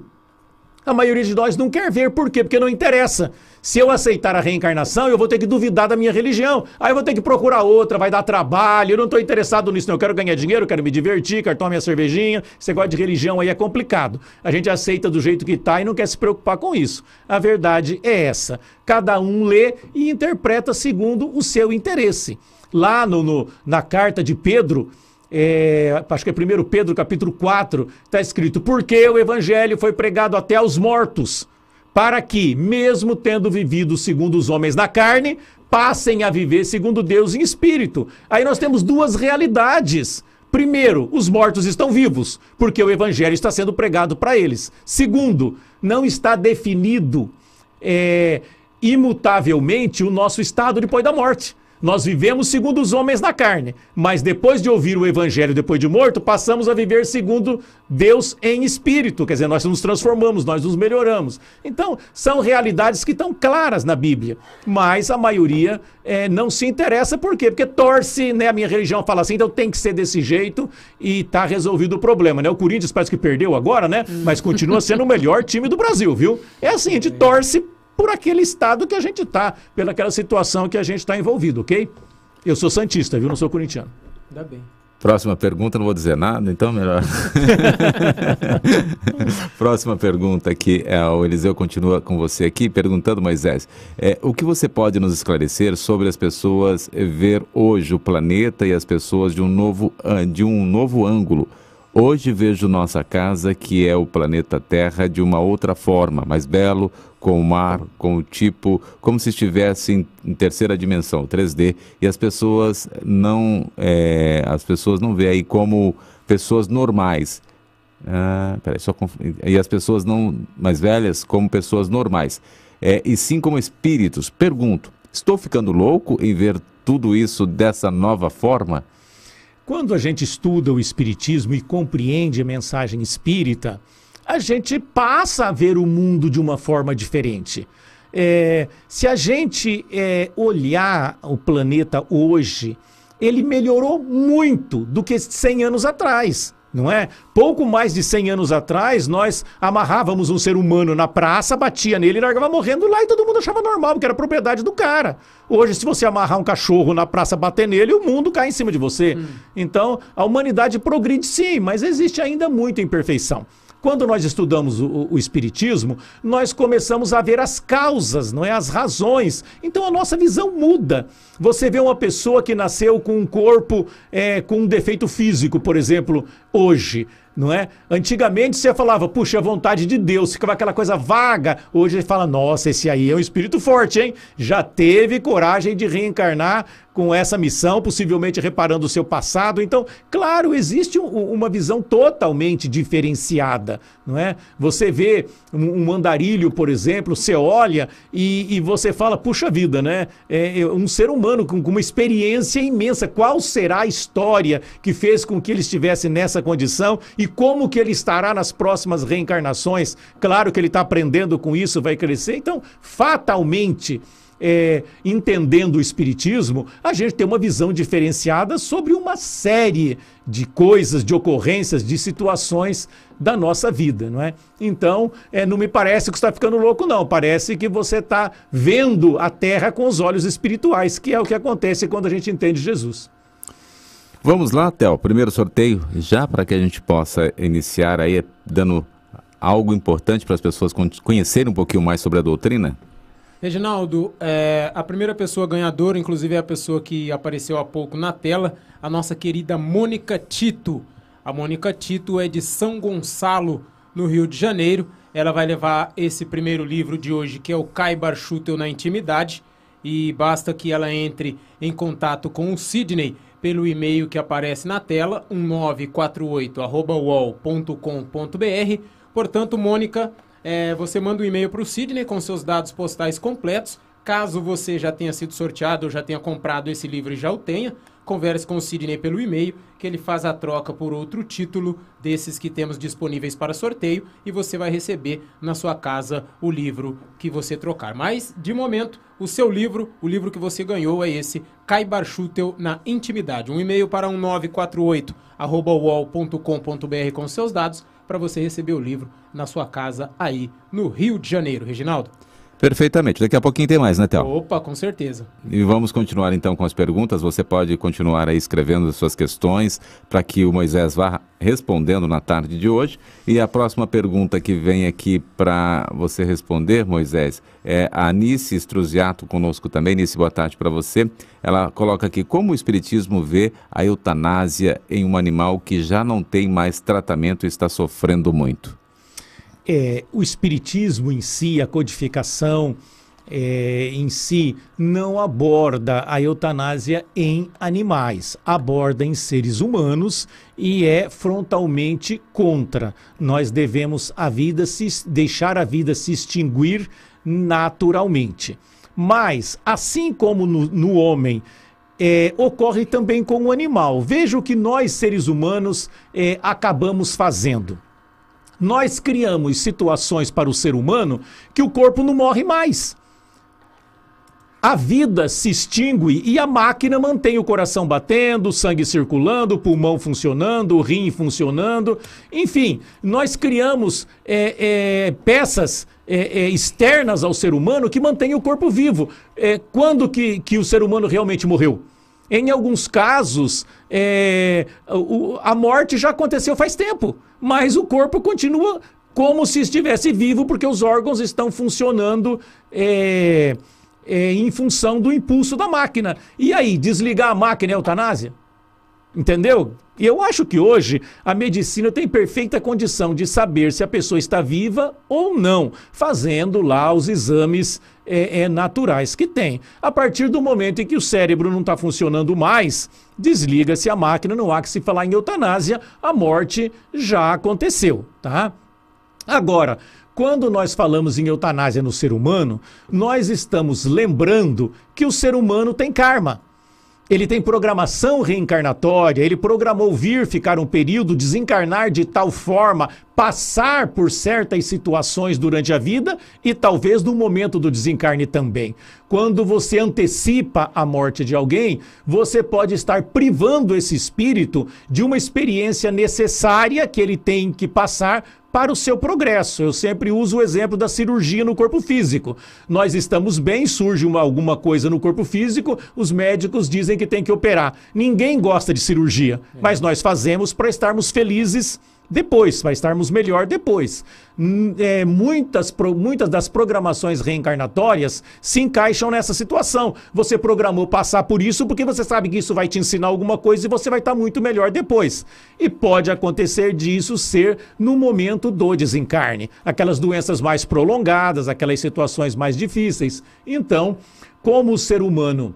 A maioria de nós não quer ver, por quê? Porque não interessa. Se eu aceitar a reencarnação, eu vou ter que duvidar da minha religião. Aí eu vou ter que procurar outra, vai dar trabalho. Eu não estou interessado nisso, não. Eu quero ganhar dinheiro, eu quero me divertir, quero tomar minha cervejinha. Esse negócio de religião aí é complicado. A gente aceita do jeito que está e não quer se preocupar com isso. A verdade é essa. Cada um lê e interpreta segundo o seu interesse. Lá no, no na carta de Pedro, é, acho que é 1 Pedro capítulo 4, está escrito: Porque o evangelho foi pregado até aos mortos para que, mesmo tendo vivido segundo os homens na carne, passem a viver segundo Deus em espírito. Aí nós temos duas realidades. Primeiro, os mortos estão vivos, porque o evangelho está sendo pregado para eles. Segundo, não está definido é, imutavelmente o nosso estado depois da morte. Nós vivemos segundo os homens na carne, mas depois de ouvir o evangelho depois de morto, passamos a viver segundo Deus em espírito, quer dizer, nós nos transformamos, nós nos melhoramos. Então, são realidades que estão claras na Bíblia, mas a maioria é, não se interessa, por quê? Porque torce, né? A minha religião fala assim, então tem que ser desse jeito e está resolvido o problema, né? O Corinthians parece que perdeu agora, né? Mas continua sendo o melhor time do Brasil, viu? É assim, a gente torce por aquele estado que a gente está, pelaquela situação que a gente está envolvido, ok? Eu sou Santista, viu? Não sou corintiano. Ainda bem. Próxima pergunta, não vou dizer nada, então melhor. Próxima pergunta aqui, é, o Eliseu continua com você aqui, perguntando, Moisés, é, o que você pode nos esclarecer sobre as pessoas ver hoje o planeta e as pessoas de um novo, de um novo ângulo? Hoje vejo nossa casa, que é o planeta Terra, de uma outra forma, mais belo, com o mar, com o tipo, como se estivesse em, terceira dimensão, 3D, e as pessoas não, é, as pessoas não veem aí como pessoas normais. Ah, peraí, só conf... e as pessoas não mais velhas como pessoas normais, é, e sim como espíritos. Pergunto, estou ficando louco em ver tudo isso dessa nova forma? Quando a gente estuda o Espiritismo e compreende a mensagem espírita, a gente passa a ver o mundo de uma forma diferente. É, se a gente é, olhar o planeta hoje, ele melhorou muito do que 100 anos atrás não é? Pouco mais de 100 anos atrás, nós amarrávamos um ser humano na praça, batia nele e largava morrendo lá e todo mundo achava normal, porque era propriedade do cara. Hoje, se você amarrar um cachorro na praça, bater nele, o mundo cai em cima de você. Hum. Então, a humanidade progride sim, mas existe ainda muita imperfeição. Quando nós estudamos o, o, Espiritismo, nós começamos a ver as causas, não é? As razões. Então a nossa visão muda. Você vê uma pessoa que nasceu com um corpo é, com um defeito físico, por exemplo, hoje não é? Antigamente você falava, puxa, a vontade de Deus, ficava aquela coisa vaga. Hoje ele fala, nossa, esse aí é um espírito forte, hein? Já teve coragem de reencarnar com essa missão, possivelmente reparando o seu passado. Então, claro, existe um, uma visão totalmente diferenciada, não é? Você vê um, um andarilho, por exemplo, você olha e, e, você fala, puxa vida, né? É, um ser humano com, com uma experiência imensa. Qual será a história que fez com que ele estivesse nessa condição e como que ele estará nas próximas reencarnações? Claro que ele está aprendendo com isso, vai crescer. Então, fatalmente é, entendendo o Espiritismo, a gente tem uma visão diferenciada sobre uma série de coisas, de ocorrências, de situações da nossa vida, não é? Então, é, não me parece que está ficando louco, não. Parece que você está vendo a Terra com os olhos espirituais, que é o que acontece quando a gente entende Jesus. Vamos lá, Theo. Primeiro sorteio, já para que a gente possa iniciar aí dando algo importante para as pessoas conhecerem um pouquinho mais sobre a doutrina. Reginaldo, é, a primeira pessoa ganhadora, inclusive é a pessoa que apareceu há pouco na tela, a nossa querida Mônica Tito. A Mônica Tito é de São Gonçalo, no Rio de Janeiro. Ela vai levar esse primeiro livro de hoje, que é o Caibar Schutel na Intimidade. E basta que ela entre em contato com o Sidney pelo e-mail que aparece na tela, 1948.uol.com.br. Portanto, Mônica, é, você manda um e-mail para o Sidney com seus dados postais completos. Caso você já tenha sido sorteado ou já tenha comprado esse livro e já o tenha, converse com o Sidney pelo e-mail, que ele faz a troca por outro título desses que temos disponíveis para sorteio e você vai receber na sua casa o livro que você trocar. Mas, de momento, o seu livro, o livro que você ganhou é esse, Caibar Schutel na Intimidade. Um e-mail para 1948 wall.com.br com seus dados para você receber o livro na sua casa aí no Rio de Janeiro. Reginaldo? Perfeitamente. Daqui a pouquinho tem mais, né, Théo? Opa, com certeza. E vamos continuar então com as perguntas. Você pode continuar aí escrevendo as suas questões para que o Moisés vá respondendo na tarde de hoje. E a próxima pergunta que vem aqui para você responder, Moisés, é a Anice Struziato conosco também. Anice, boa tarde para você. Ela coloca aqui como o Espiritismo vê a eutanásia em um animal que já não tem mais tratamento e está sofrendo muito é, o espiritismo em si, a codificação é, em si, não aborda a eutanásia em animais, aborda em seres humanos e é frontalmente contra. Nós devemos a vida se, deixar a vida se extinguir naturalmente. Mas, assim como no, no homem, é, ocorre também com o animal. Veja o que nós, seres humanos, é, acabamos fazendo nós criamos situações para o ser humano que o corpo não morre mais. A vida se extingue e a máquina mantém o coração batendo, o sangue circulando, o pulmão funcionando, o rim funcionando. Enfim, nós criamos é, é, peças é, é externas ao ser humano que mantêm o corpo vivo. É, quando que, que o ser humano realmente morreu? Em alguns casos, é, a morte já aconteceu faz tempo, mas o corpo continua como se estivesse vivo, porque os órgãos estão funcionando é, é, em função do impulso da máquina. E aí, desligar a máquina é eutanásia? Entendeu? E eu acho que hoje a medicina tem perfeita condição de saber se a pessoa está viva ou não, fazendo lá os exames é, é, naturais que tem. A partir do momento em que o cérebro não está funcionando mais, desliga-se a máquina, não há que se falar em eutanásia, a morte já aconteceu, tá? Agora, quando nós falamos em eutanásia no ser humano, nós estamos lembrando que o ser humano tem karma. Ele tem programação reencarnatória, ele programou vir, ficar um período, desencarnar de tal forma, passar por certas situações durante a vida e talvez no momento do desencarne também. Quando você antecipa a morte de alguém, você pode estar privando esse espírito de uma experiência necessária que ele tem que passar para o seu progresso. Eu sempre uso o exemplo da cirurgia no corpo físico. Nós estamos bem, surge uma, alguma coisa no corpo físico, os médicos dizem que tem que operar. Ninguém gosta de cirurgia, mas nós fazemos para estarmos felizes depois, vai estarmos melhor depois. É, muitas, muitas das programações reencarnatórias se encaixam nessa situação. Você programou passar por isso porque você sabe que isso vai te ensinar alguma coisa e você vai estar muito melhor depois. E pode acontecer disso ser no momento do desencarne. Aquelas doenças mais prolongadas, aquelas situações mais difíceis. Então, como o ser humano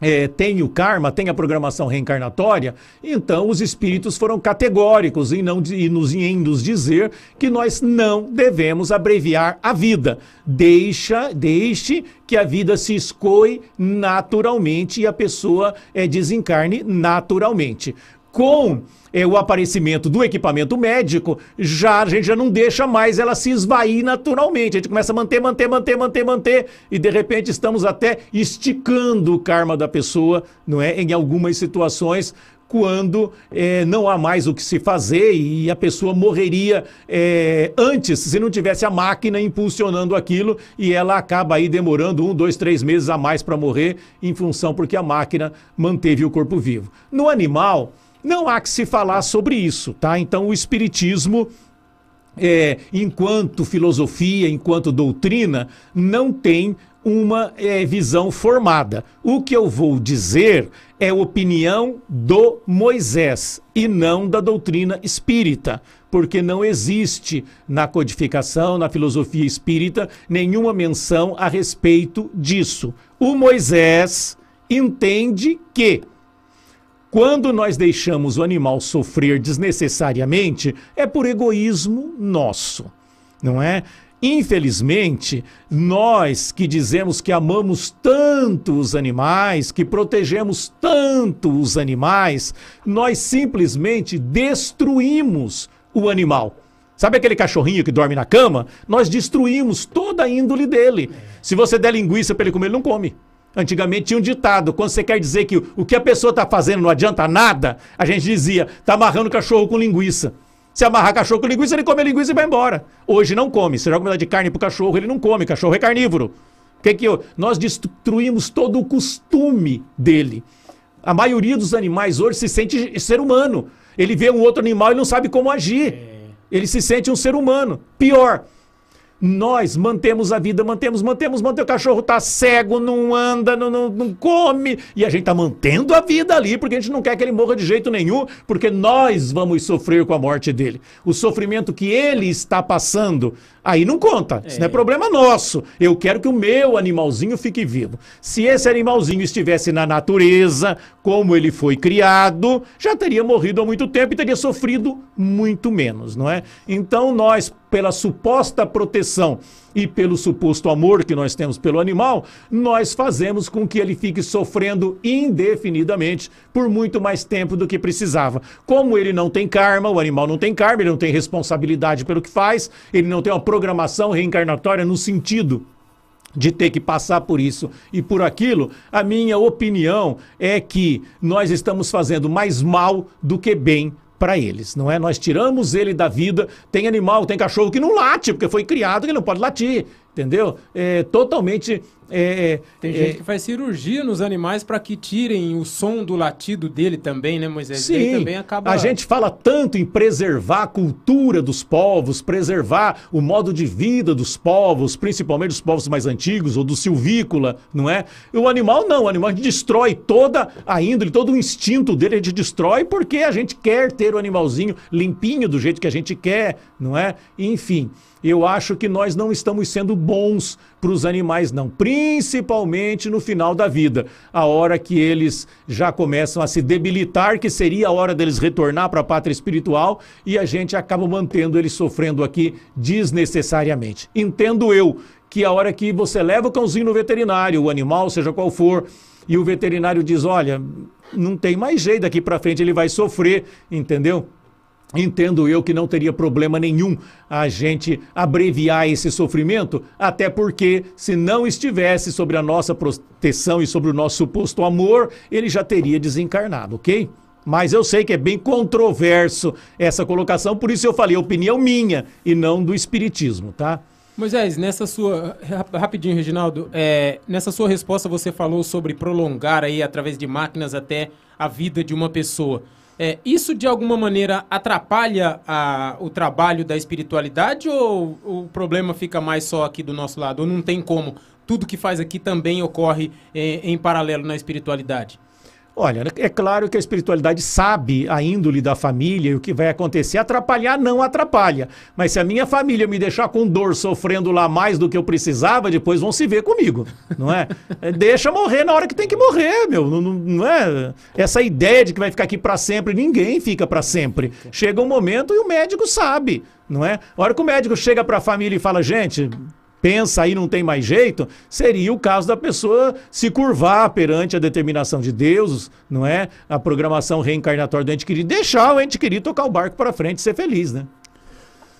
é, tem o karma, tem a programação reencarnatória, então os espíritos foram categóricos em, não, em, nos, em nos dizer que nós não devemos abreviar a vida. Deixa, deixe que a vida se escoe naturalmente e a pessoa é, desencarne naturalmente. Com é, o aparecimento do equipamento médico, já a gente já não deixa mais ela se esvair naturalmente. A gente começa a manter, manter, manter, manter, manter, e de repente estamos até esticando o karma da pessoa, não é? Em algumas situações, quando é, não há mais o que se fazer e a pessoa morreria é, antes se não tivesse a máquina impulsionando aquilo e ela acaba aí demorando um, dois, três meses a mais para morrer em função porque a máquina manteve o corpo vivo. No animal, não há que se falar sobre isso, tá? Então o espiritismo é, enquanto filosofia, enquanto doutrina, não tem uma é, visão formada. O que eu vou dizer é opinião do Moisés e não da doutrina espírita, porque não existe na codificação, na filosofia espírita, nenhuma menção a respeito disso. O Moisés entende que quando nós deixamos o animal sofrer desnecessariamente, é por egoísmo nosso, não é? Infelizmente, nós que dizemos que amamos tanto os animais, que protegemos tanto os animais, nós simplesmente destruímos o animal. Sabe aquele cachorrinho que dorme na cama? Nós destruímos toda a índole dele. Se você der linguiça para ele comer, ele não come. Antigamente tinha um ditado, quando você quer dizer que o que a pessoa está fazendo não adianta nada, a gente dizia, está amarrando cachorro com linguiça. Se amarrar cachorro com linguiça, ele come a linguiça e vai embora. Hoje não come. Você joga uma de carne pro cachorro, ele não come. Cachorro é carnívoro. Que que eu... Nós destruímos todo o costume dele. A maioria dos animais hoje se sente ser humano. Ele vê um outro animal e não sabe como agir. É. Ele se sente um ser humano. Pior, nós mantemos a vida, mantemos, mantemos, mantemos. O cachorro tá cego, não anda, não, não, não, come. E a gente tá mantendo a vida ali, porque a gente não quer que ele morra de jeito nenhum, porque nós vamos sofrer com a morte dele. O sofrimento que ele está passando, aí não conta. É. Isso não é problema nosso. Eu quero que o meu animalzinho fique vivo. Se esse animalzinho estivesse na natureza, como ele foi criado, já teria morrido há muito tempo e teria sofrido muito menos, não é? Então nós pela suposta proteção e pelo suposto amor que nós temos pelo animal, nós fazemos com que ele fique sofrendo indefinidamente por muito mais tempo do que precisava. Como ele não tem karma, o animal não tem karma, ele não tem responsabilidade pelo que faz, ele não tem uma programação reencarnatória no sentido de ter que passar por isso e por aquilo, a minha opinião é que nós estamos fazendo mais mal do que bem para eles, não é? Nós tiramos ele da vida. Tem animal, tem cachorro que não late, porque foi criado que não pode latir, entendeu? É totalmente é, é, Tem gente é, que faz cirurgia nos animais para que tirem o som do latido dele também, né, Moisés? Sim, também acaba... a gente fala tanto em preservar a cultura dos povos, preservar o modo de vida dos povos, principalmente dos povos mais antigos ou do silvícola, não é? O animal não, o animal destrói toda a índole, todo o instinto dele, a gente destrói porque a gente quer ter o animalzinho limpinho do jeito que a gente quer, não é? Enfim, eu acho que nós não estamos sendo bons para os animais, não. Principalmente no final da vida, a hora que eles já começam a se debilitar, que seria a hora deles retornar para a pátria espiritual, e a gente acaba mantendo eles sofrendo aqui desnecessariamente. Entendo eu que a hora que você leva o cãozinho no veterinário, o animal, seja qual for, e o veterinário diz: olha, não tem mais jeito daqui para frente, ele vai sofrer, entendeu? Entendo eu que não teria problema nenhum a gente abreviar esse sofrimento, até porque se não estivesse sobre a nossa proteção e sobre o nosso suposto amor, ele já teria desencarnado, ok? Mas eu sei que é bem controverso essa colocação, por isso eu falei opinião minha e não do espiritismo, tá? Moisés, nessa sua. Rapidinho, Reginaldo. É, nessa sua resposta você falou sobre prolongar aí através de máquinas até a vida de uma pessoa. É, isso de alguma maneira atrapalha a, o trabalho da espiritualidade ou o problema fica mais só aqui do nosso lado? Ou não tem como? Tudo que faz aqui também ocorre é, em paralelo na espiritualidade? Olha, é claro que a espiritualidade sabe a índole da família e o que vai acontecer. Atrapalhar não atrapalha. Mas se a minha família me deixar com dor, sofrendo lá mais do que eu precisava, depois vão se ver comigo, não é? deixa morrer na hora que tem que morrer, meu. Não, não é essa ideia de que vai ficar aqui para sempre. Ninguém fica para sempre. Chega um momento e o médico sabe, não é? A hora que o médico chega para a família e fala, gente, pensa aí não tem mais jeito, seria o caso da pessoa se curvar perante a determinação de Deus, não é? A programação reencarnatória do ente querido, deixar o ente querido tocar o barco para frente e ser feliz, né?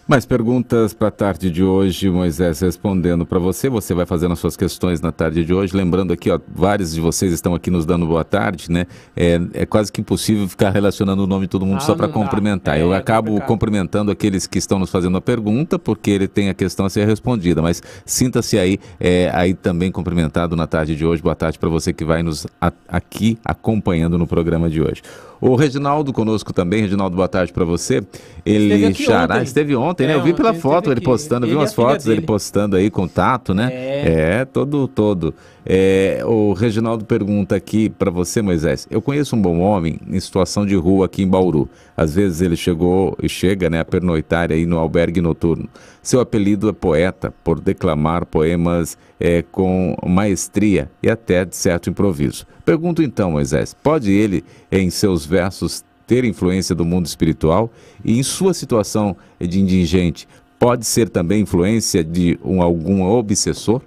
Mais perguntas para a tarde de hoje, Moisés respondendo para você. Você vai fazendo as suas questões na tarde de hoje. Lembrando aqui, ó, vários de vocês estão aqui nos dando boa tarde, né? É, é quase que impossível ficar relacionando o nome de todo mundo ah, só para cumprimentar. É, Eu é acabo complicado. cumprimentando aqueles que estão nos fazendo a pergunta, porque ele tem a questão a ser respondida. Mas sinta-se aí, é, aí também cumprimentado na tarde de hoje. Boa tarde para você que vai nos a, aqui acompanhando no programa de hoje. O Reginaldo conosco também. Reginaldo, boa tarde para você. Ele Xará, esteve ontem, né? Eu vi pela foto ele postando, eu vi umas fotos dele postando aí contato, né? É, é todo, todo. É, o Reginaldo pergunta aqui para você, Moisés. Eu conheço um bom homem em situação de rua aqui em Bauru. Às vezes ele chegou e chega né, a pernoitar aí no albergue noturno. Seu apelido é poeta, por declamar poemas é, com maestria e até de certo improviso. Pergunto então, Moisés, pode ele, em seus versos, ter influência do mundo espiritual? E em sua situação de indigente, pode ser também influência de um, algum obsessor?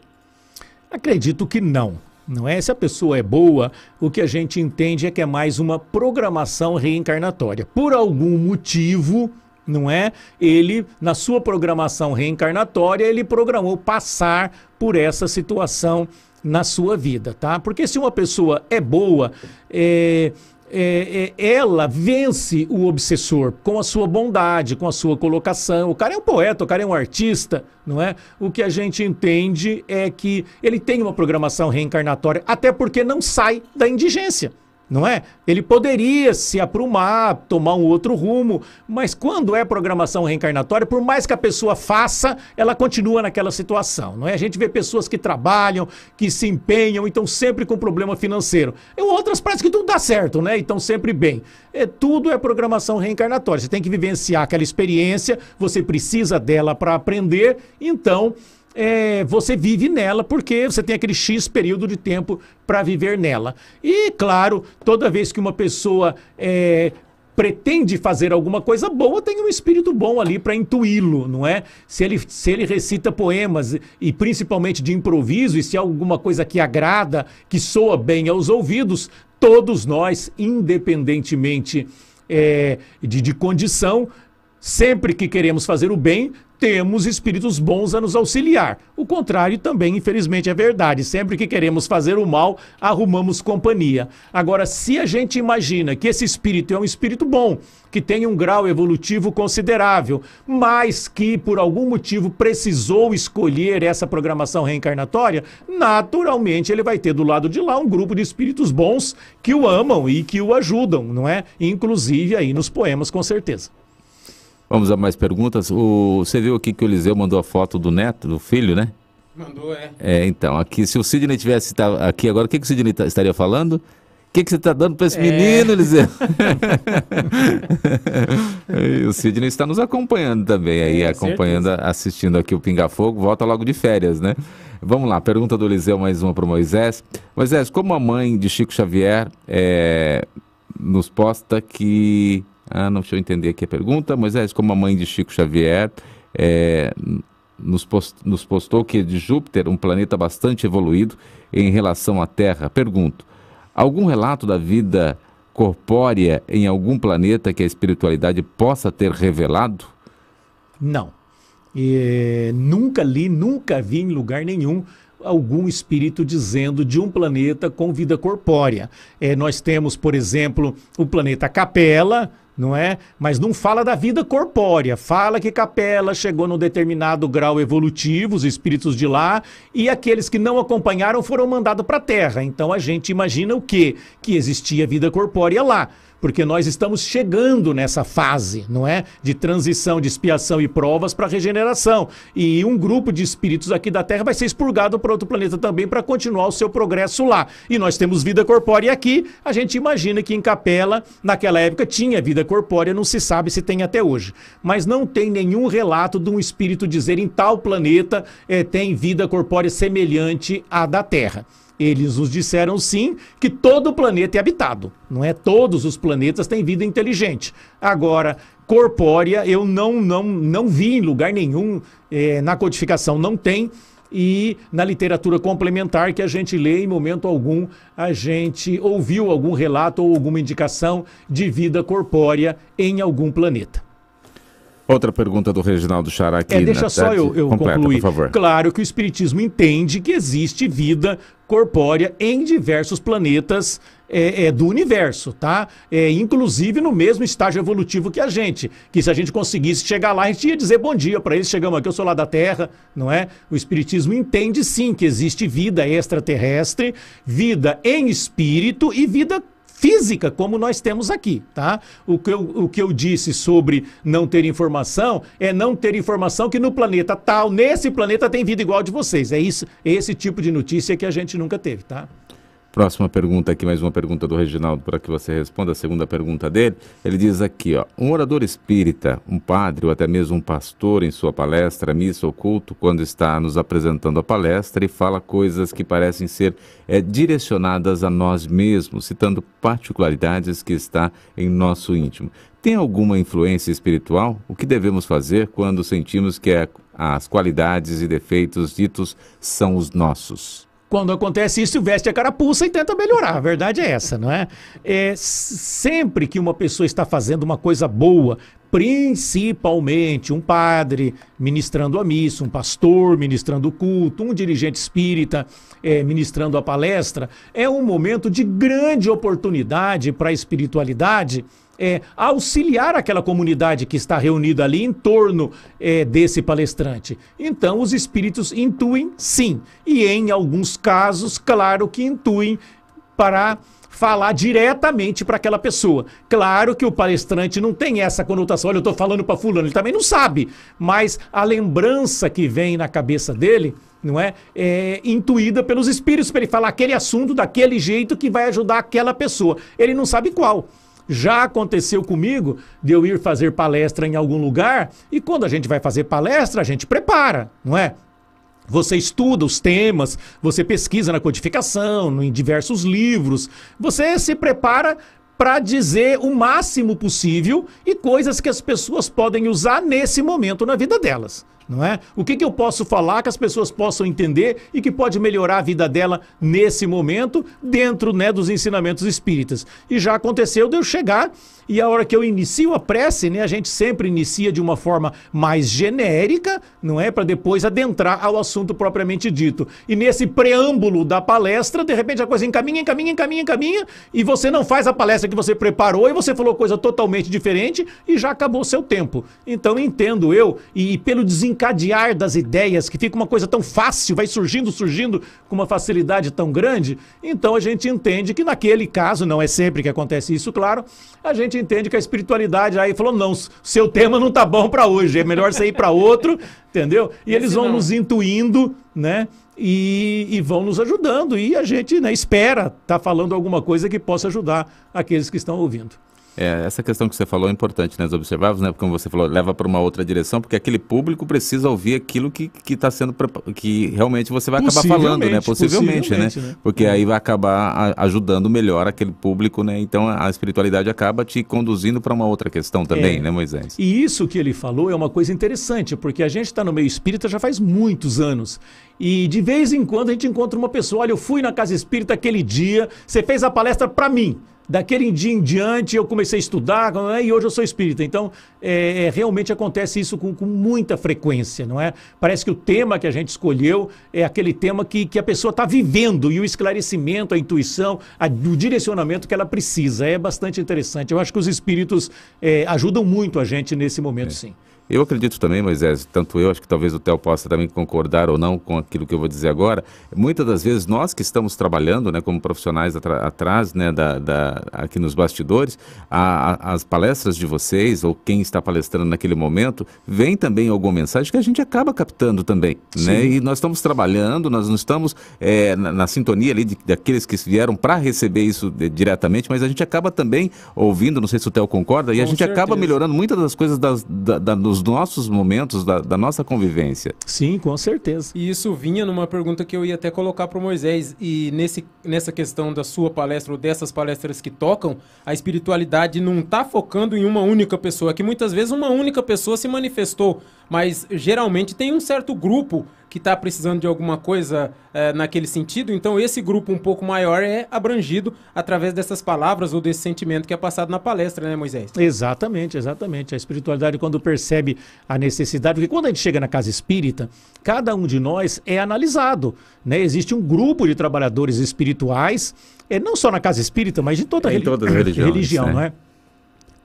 Acredito que não. Não é? Se a pessoa é boa, o que a gente entende é que é mais uma programação reencarnatória. Por algum motivo, não é? Ele, na sua programação reencarnatória, ele programou passar por essa situação na sua vida, tá? Porque se uma pessoa é boa, é, é, é, ela vence o obsessor com a sua bondade, com a sua colocação. O cara é um poeta, o cara é um artista, não é? O que a gente entende é que ele tem uma programação reencarnatória, até porque não sai da indigência não é? Ele poderia se aprumar, tomar um outro rumo, mas quando é programação reencarnatória, por mais que a pessoa faça, ela continua naquela situação, não é? A gente vê pessoas que trabalham, que se empenham, então sempre com problema financeiro. E outras parece que tudo dá certo, né? Então sempre bem. É, tudo é programação reencarnatória. Você tem que vivenciar aquela experiência, você precisa dela para aprender, então é, você vive nela porque você tem aquele X período de tempo para viver nela. E, claro, toda vez que uma pessoa é, pretende fazer alguma coisa boa, tem um espírito bom ali para intuí-lo, não é? Se ele, se ele recita poemas e principalmente de improviso, e se é alguma coisa que agrada, que soa bem aos ouvidos, todos nós, independentemente é, de, de condição, sempre que queremos fazer o bem, temos espíritos bons a nos auxiliar. O contrário também, infelizmente, é verdade. Sempre que queremos fazer o mal, arrumamos companhia. Agora, se a gente imagina que esse espírito é um espírito bom, que tem um grau evolutivo considerável, mas que por algum motivo precisou escolher essa programação reencarnatória, naturalmente ele vai ter do lado de lá um grupo de espíritos bons que o amam e que o ajudam, não é? Inclusive aí nos poemas, com certeza. Vamos a mais perguntas. O, você viu aqui que o Eliseu mandou a foto do neto, do filho, né? Mandou, é. É, então, aqui, se o Sidney tivesse tá, aqui agora, o que, que o Sidney tá, estaria falando? O que, que você está dando para esse é. menino, Eliseu? o Sidney está nos acompanhando também aí, é, acompanhando, certeza. assistindo aqui o Pinga Fogo, volta logo de férias, né? Vamos lá, pergunta do Eliseu, mais uma para Moisés. Moisés, como a mãe de Chico Xavier é, nos posta que ah, não deixa eu entender aqui a pergunta. Moisés, como a mãe de Chico Xavier, é, nos, post, nos postou que de Júpiter, um planeta bastante evoluído em relação à Terra. Pergunto: algum relato da vida corpórea em algum planeta que a espiritualidade possa ter revelado? Não. E, nunca li, nunca vi em lugar nenhum algum espírito dizendo de um planeta com vida corpórea. É, nós temos, por exemplo, o planeta Capela, não é? Mas não fala da vida corpórea, fala que Capela chegou num determinado grau evolutivo, os espíritos de lá, e aqueles que não acompanharam foram mandados para a Terra. Então a gente imagina o quê? Que existia vida corpórea lá porque nós estamos chegando nessa fase, não é? De transição de expiação e provas para regeneração. E um grupo de espíritos aqui da Terra vai ser expurgado para outro planeta também para continuar o seu progresso lá. E nós temos vida corpórea aqui, a gente imagina que em Capela, naquela época, tinha vida corpórea, não se sabe se tem até hoje. Mas não tem nenhum relato de um espírito dizer em tal planeta é, tem vida corpórea semelhante à da Terra. Eles nos disseram sim que todo o planeta é habitado. Não é todos os planetas têm vida inteligente. Agora, corpórea, eu não, não, não vi em lugar nenhum, é, na codificação não tem, e na literatura complementar que a gente lê, em momento algum, a gente ouviu algum relato ou alguma indicação de vida corpórea em algum planeta. Outra pergunta do Reginaldo Xará aqui. É, deixa só eu, eu Completa, concluir. Claro que o Espiritismo entende que existe vida corpórea em diversos planetas é, é, do universo, tá? É, inclusive no mesmo estágio evolutivo que a gente. Que se a gente conseguisse chegar lá, a gente ia dizer bom dia para eles. Chegamos aqui, eu sou lá da Terra, não é? O Espiritismo entende sim que existe vida extraterrestre, vida em espírito e vida física como nós temos aqui, tá? O que, eu, o que eu disse sobre não ter informação é não ter informação que no planeta tal, nesse planeta tem vida igual de vocês. É isso, é esse tipo de notícia que a gente nunca teve, tá? Próxima pergunta aqui, mais uma pergunta do Reginaldo para que você responda a segunda pergunta dele. Ele diz aqui, ó, um orador espírita, um padre ou até mesmo um pastor em sua palestra, missa ou culto, quando está nos apresentando a palestra e fala coisas que parecem ser é, direcionadas a nós mesmos, citando particularidades que está em nosso íntimo. Tem alguma influência espiritual? O que devemos fazer quando sentimos que é, as qualidades e defeitos ditos são os nossos? Quando acontece isso, veste a carapuça e tenta melhorar. A verdade é essa, não é? é? Sempre que uma pessoa está fazendo uma coisa boa, principalmente um padre ministrando a missa, um pastor ministrando o culto, um dirigente espírita é, ministrando a palestra, é um momento de grande oportunidade para a espiritualidade é, auxiliar aquela comunidade que está reunida ali em torno é, desse palestrante. Então, os espíritos intuem sim, e em alguns casos, claro que intuem para falar diretamente para aquela pessoa. Claro que o palestrante não tem essa conotação, olha, eu estou falando para fulano, ele também não sabe, mas a lembrança que vem na cabeça dele, não é, é intuída pelos espíritos para ele falar aquele assunto daquele jeito que vai ajudar aquela pessoa. Ele não sabe qual. Já aconteceu comigo de eu ir fazer palestra em algum lugar e quando a gente vai fazer palestra, a gente prepara, não é? Você estuda os temas, você pesquisa na codificação, em diversos livros, você se prepara para dizer o máximo possível e coisas que as pessoas podem usar nesse momento na vida delas não é? O que, que eu posso falar que as pessoas possam entender e que pode melhorar a vida dela nesse momento dentro né, dos ensinamentos espíritas. E já aconteceu de eu chegar e a hora que eu inicio a prece, né, a gente sempre inicia de uma forma mais genérica, não é? Para depois adentrar ao assunto propriamente dito. E nesse preâmbulo da palestra, de repente a coisa encaminha, encaminha, encaminha, encaminha, e você não faz a palestra que você preparou e você falou coisa totalmente diferente e já acabou seu tempo. Então entendo eu, e pelo desencadear das ideias, que fica uma coisa tão fácil, vai surgindo, surgindo com uma facilidade tão grande, então a gente entende que naquele caso, não é sempre que acontece isso, claro, a gente entende que a espiritualidade aí falou: não, seu tema não tá bom para hoje, é melhor você ir para outro, entendeu? E eles vão nos intuindo, né? E, e, vão nos ajudando. E a gente né, espera tá falando alguma coisa que possa ajudar aqueles que estão ouvindo. É, essa questão que você falou é importante, né? Observados, né? Como você falou, leva para uma outra direção, porque aquele público precisa ouvir aquilo que está sendo que realmente você vai acabar falando, né? Possivelmente, né? né? Porque é. aí vai acabar ajudando melhor aquele público, né? Então a espiritualidade acaba te conduzindo para uma outra questão também, é. né, Moisés? E isso que ele falou é uma coisa interessante, porque a gente está no meio espírita já faz muitos anos. E de vez em quando a gente encontra uma pessoa, olha, eu fui na casa espírita aquele dia, você fez a palestra para mim daquele dia em diante eu comecei a estudar né, e hoje eu sou espírita. Então, é, é, realmente acontece isso com, com, muita frequência, não é? Parece que o tema que a gente escolheu é aquele tema que, que a pessoa está vivendo e o esclarecimento, a intuição, a, o direcionamento que ela precisa. É bastante interessante. Eu acho que os espíritos é, ajudam muito a gente nesse momento, é. sim. Eu acredito também, Moisés, tanto eu, acho que talvez o Theo possa também concordar ou não com aquilo que eu vou dizer agora. Muitas das vezes nós que estamos trabalhando, né, como profissionais atrás, né, da, da, aqui nos bastidores, a, a, as palestras de vocês ou quem está palestrando naquele momento, vem também alguma mensagem que a gente acaba captando também, né? E nós estamos trabalhando, nós não estamos é, na, na, sintonia ali de, daqueles que vieram para receber isso de, diretamente, mas a gente acaba também ouvindo, não sei se o Theo concorda, e com a gente certeza. acaba melhorando muitas das coisas das, da, da, dos nossos momentos, da, da, nossa convivência. Sim, com certeza. E isso vinha numa pergunta que eu ia até colocar para o Moisés. E nesse, nessa questão da sua palestra ou dessas palestras que tocam, a espiritualidade não está focando em uma única pessoa, que muitas vezes uma única pessoa se manifestou, mas geralmente tem um certo grupo que está precisando de alguma coisa é, naquele sentido. Então, esse grupo um pouco maior é abrangido através dessas palavras ou desse sentimento que é passado na palestra, né, Moisés? Exatamente, exatamente. A espiritualidade, quando percebe a necessidade, porque quando a gente chega na casa espírita, cada um de nós é analisado. Né? Existe um grupo de trabalhadores espirituais, é, não só na casa espírita, mas em toda, é, em toda religião, religião né? não é?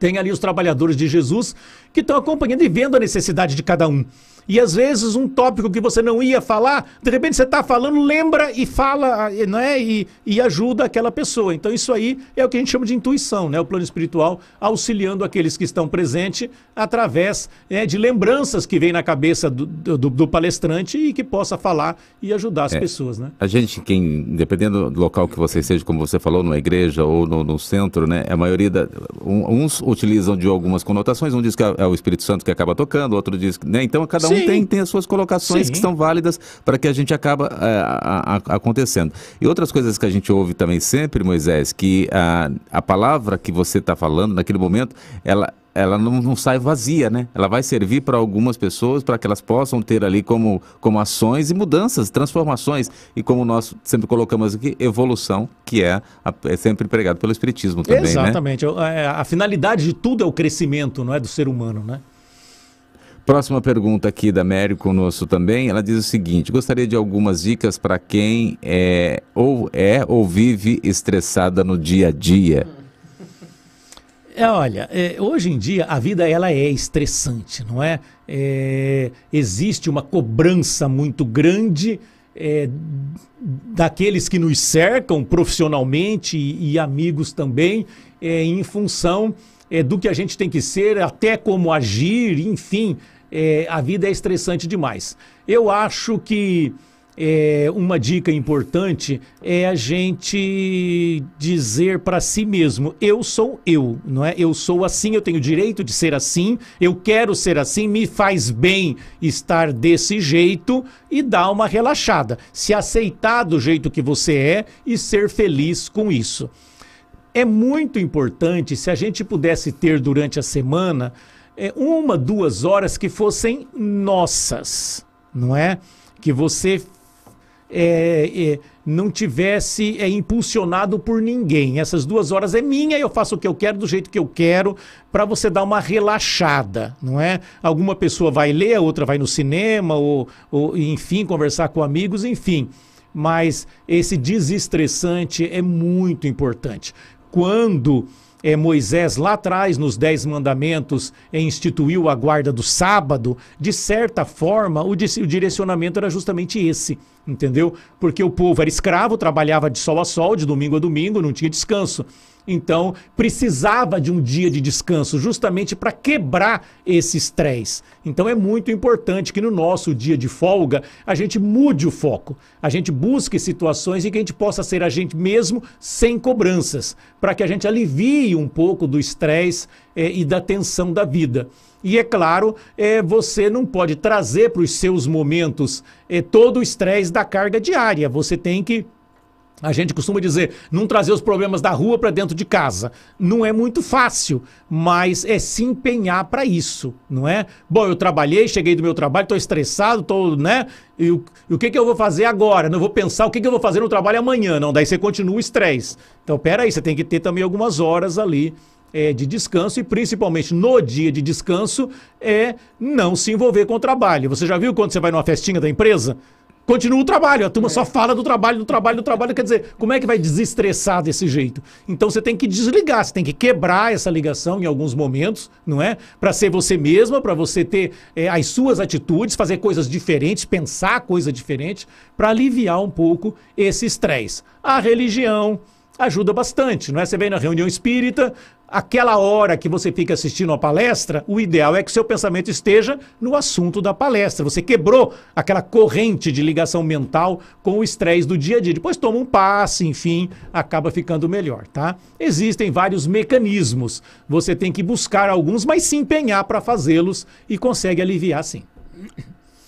Tem ali os trabalhadores de Jesus que estão acompanhando e vendo a necessidade de cada um. E às vezes um tópico que você não ia falar, de repente você está falando, lembra e fala, né? E, e ajuda aquela pessoa. Então isso aí é o que a gente chama de intuição, né? O plano espiritual auxiliando aqueles que estão presentes através é, de lembranças que vem na cabeça do, do, do, palestrante e que possa falar e ajudar as é, pessoas, né? A gente, quem, dependendo do local que você esteja, como você falou, numa igreja ou no, no centro, né? A maioria da, uns utilizam de algumas conotações, um diz que é, é o Espírito Santo que acaba tocando, outro diz que, né? Então cada um tem, tem as suas colocações Sim. que são válidas para que a gente acaba é, a, a, acontecendo. E outras coisas que a gente ouve também sempre, Moisés, que a, a palavra que você está falando naquele momento, ela ela não, não, sai vazia, né? Ela vai servir para algumas pessoas para que elas possam ter ali como, como ações e mudanças, transformações e como nós sempre colocamos aqui, evolução, que é, a, é sempre pregado pelo Espiritismo também, né? Exatamente. Né? A, a finalidade de tudo é o crescimento, não é, do ser humano, né? Próxima pergunta aqui da Mary conosco também. Ela diz o seguinte: gostaria de algumas dicas para quem é ou é ou vive estressada no dia a dia. É, olha, é, hoje em dia a vida ela é estressante, não é? é existe uma cobrança muito grande é, daqueles que nos cercam profissionalmente e, e amigos também, é, em função é, do que a gente tem que ser, até como agir, enfim, é, a vida é estressante demais. Eu acho que é, uma dica importante é a gente dizer para si mesmo: eu sou eu, não é? Eu sou assim, eu tenho direito de ser assim, eu quero ser assim, me faz bem estar desse jeito e dar uma relaxada. Se aceitar do jeito que você é e ser feliz com isso. É muito importante se a gente pudesse ter durante a semana uma, duas horas que fossem nossas, não é? Que você é, é, não tivesse é, impulsionado por ninguém. Essas duas horas é minha, eu faço o que eu quero, do jeito que eu quero, para você dar uma relaxada, não é? Alguma pessoa vai ler, a outra vai no cinema, ou, ou enfim, conversar com amigos, enfim. Mas esse desestressante é muito importante. Quando é, Moisés, lá atrás, nos Dez Mandamentos, é, instituiu a guarda do sábado, de certa forma, o, o direcionamento era justamente esse, entendeu? Porque o povo era escravo, trabalhava de sol a sol, de domingo a domingo, não tinha descanso. Então, precisava de um dia de descanso justamente para quebrar esse estresse. Então, é muito importante que no nosso dia de folga a gente mude o foco, a gente busque situações em que a gente possa ser a gente mesmo sem cobranças, para que a gente alivie um pouco do estresse é, e da tensão da vida. E é claro, é, você não pode trazer para os seus momentos é, todo o estresse da carga diária. Você tem que a gente costuma dizer, não trazer os problemas da rua para dentro de casa. Não é muito fácil, mas é se empenhar para isso, não é? Bom, eu trabalhei, cheguei do meu trabalho, estou estressado, estou, né? E o, e o, que, que eu vou fazer agora? Não vou pensar o que, que eu vou fazer no trabalho amanhã, não. Daí você continua o estresse. Então, peraí, você tem que ter também algumas horas ali é, de descanso e principalmente no dia de descanso é não se envolver com o trabalho. Você já viu quando você vai numa festinha da empresa? continua o trabalho. A turma é. só fala do trabalho, do trabalho, do trabalho. Quer dizer, como é que vai desestressar desse jeito? Então você tem que desligar, você tem que quebrar essa ligação em alguns momentos, não é? Para ser você mesma, para você ter é, as suas atitudes, fazer coisas diferentes, pensar coisa diferente, para aliviar um pouco esse estresse. A religião ajuda bastante, não é? Você vem na reunião espírita, aquela hora que você fica assistindo a palestra, o ideal é que seu pensamento esteja no assunto da palestra. Você quebrou aquela corrente de ligação mental com o estresse do dia a dia. Depois toma um passe, enfim, acaba ficando melhor, tá? Existem vários mecanismos. Você tem que buscar alguns, mas se empenhar para fazê-los e consegue aliviar sim.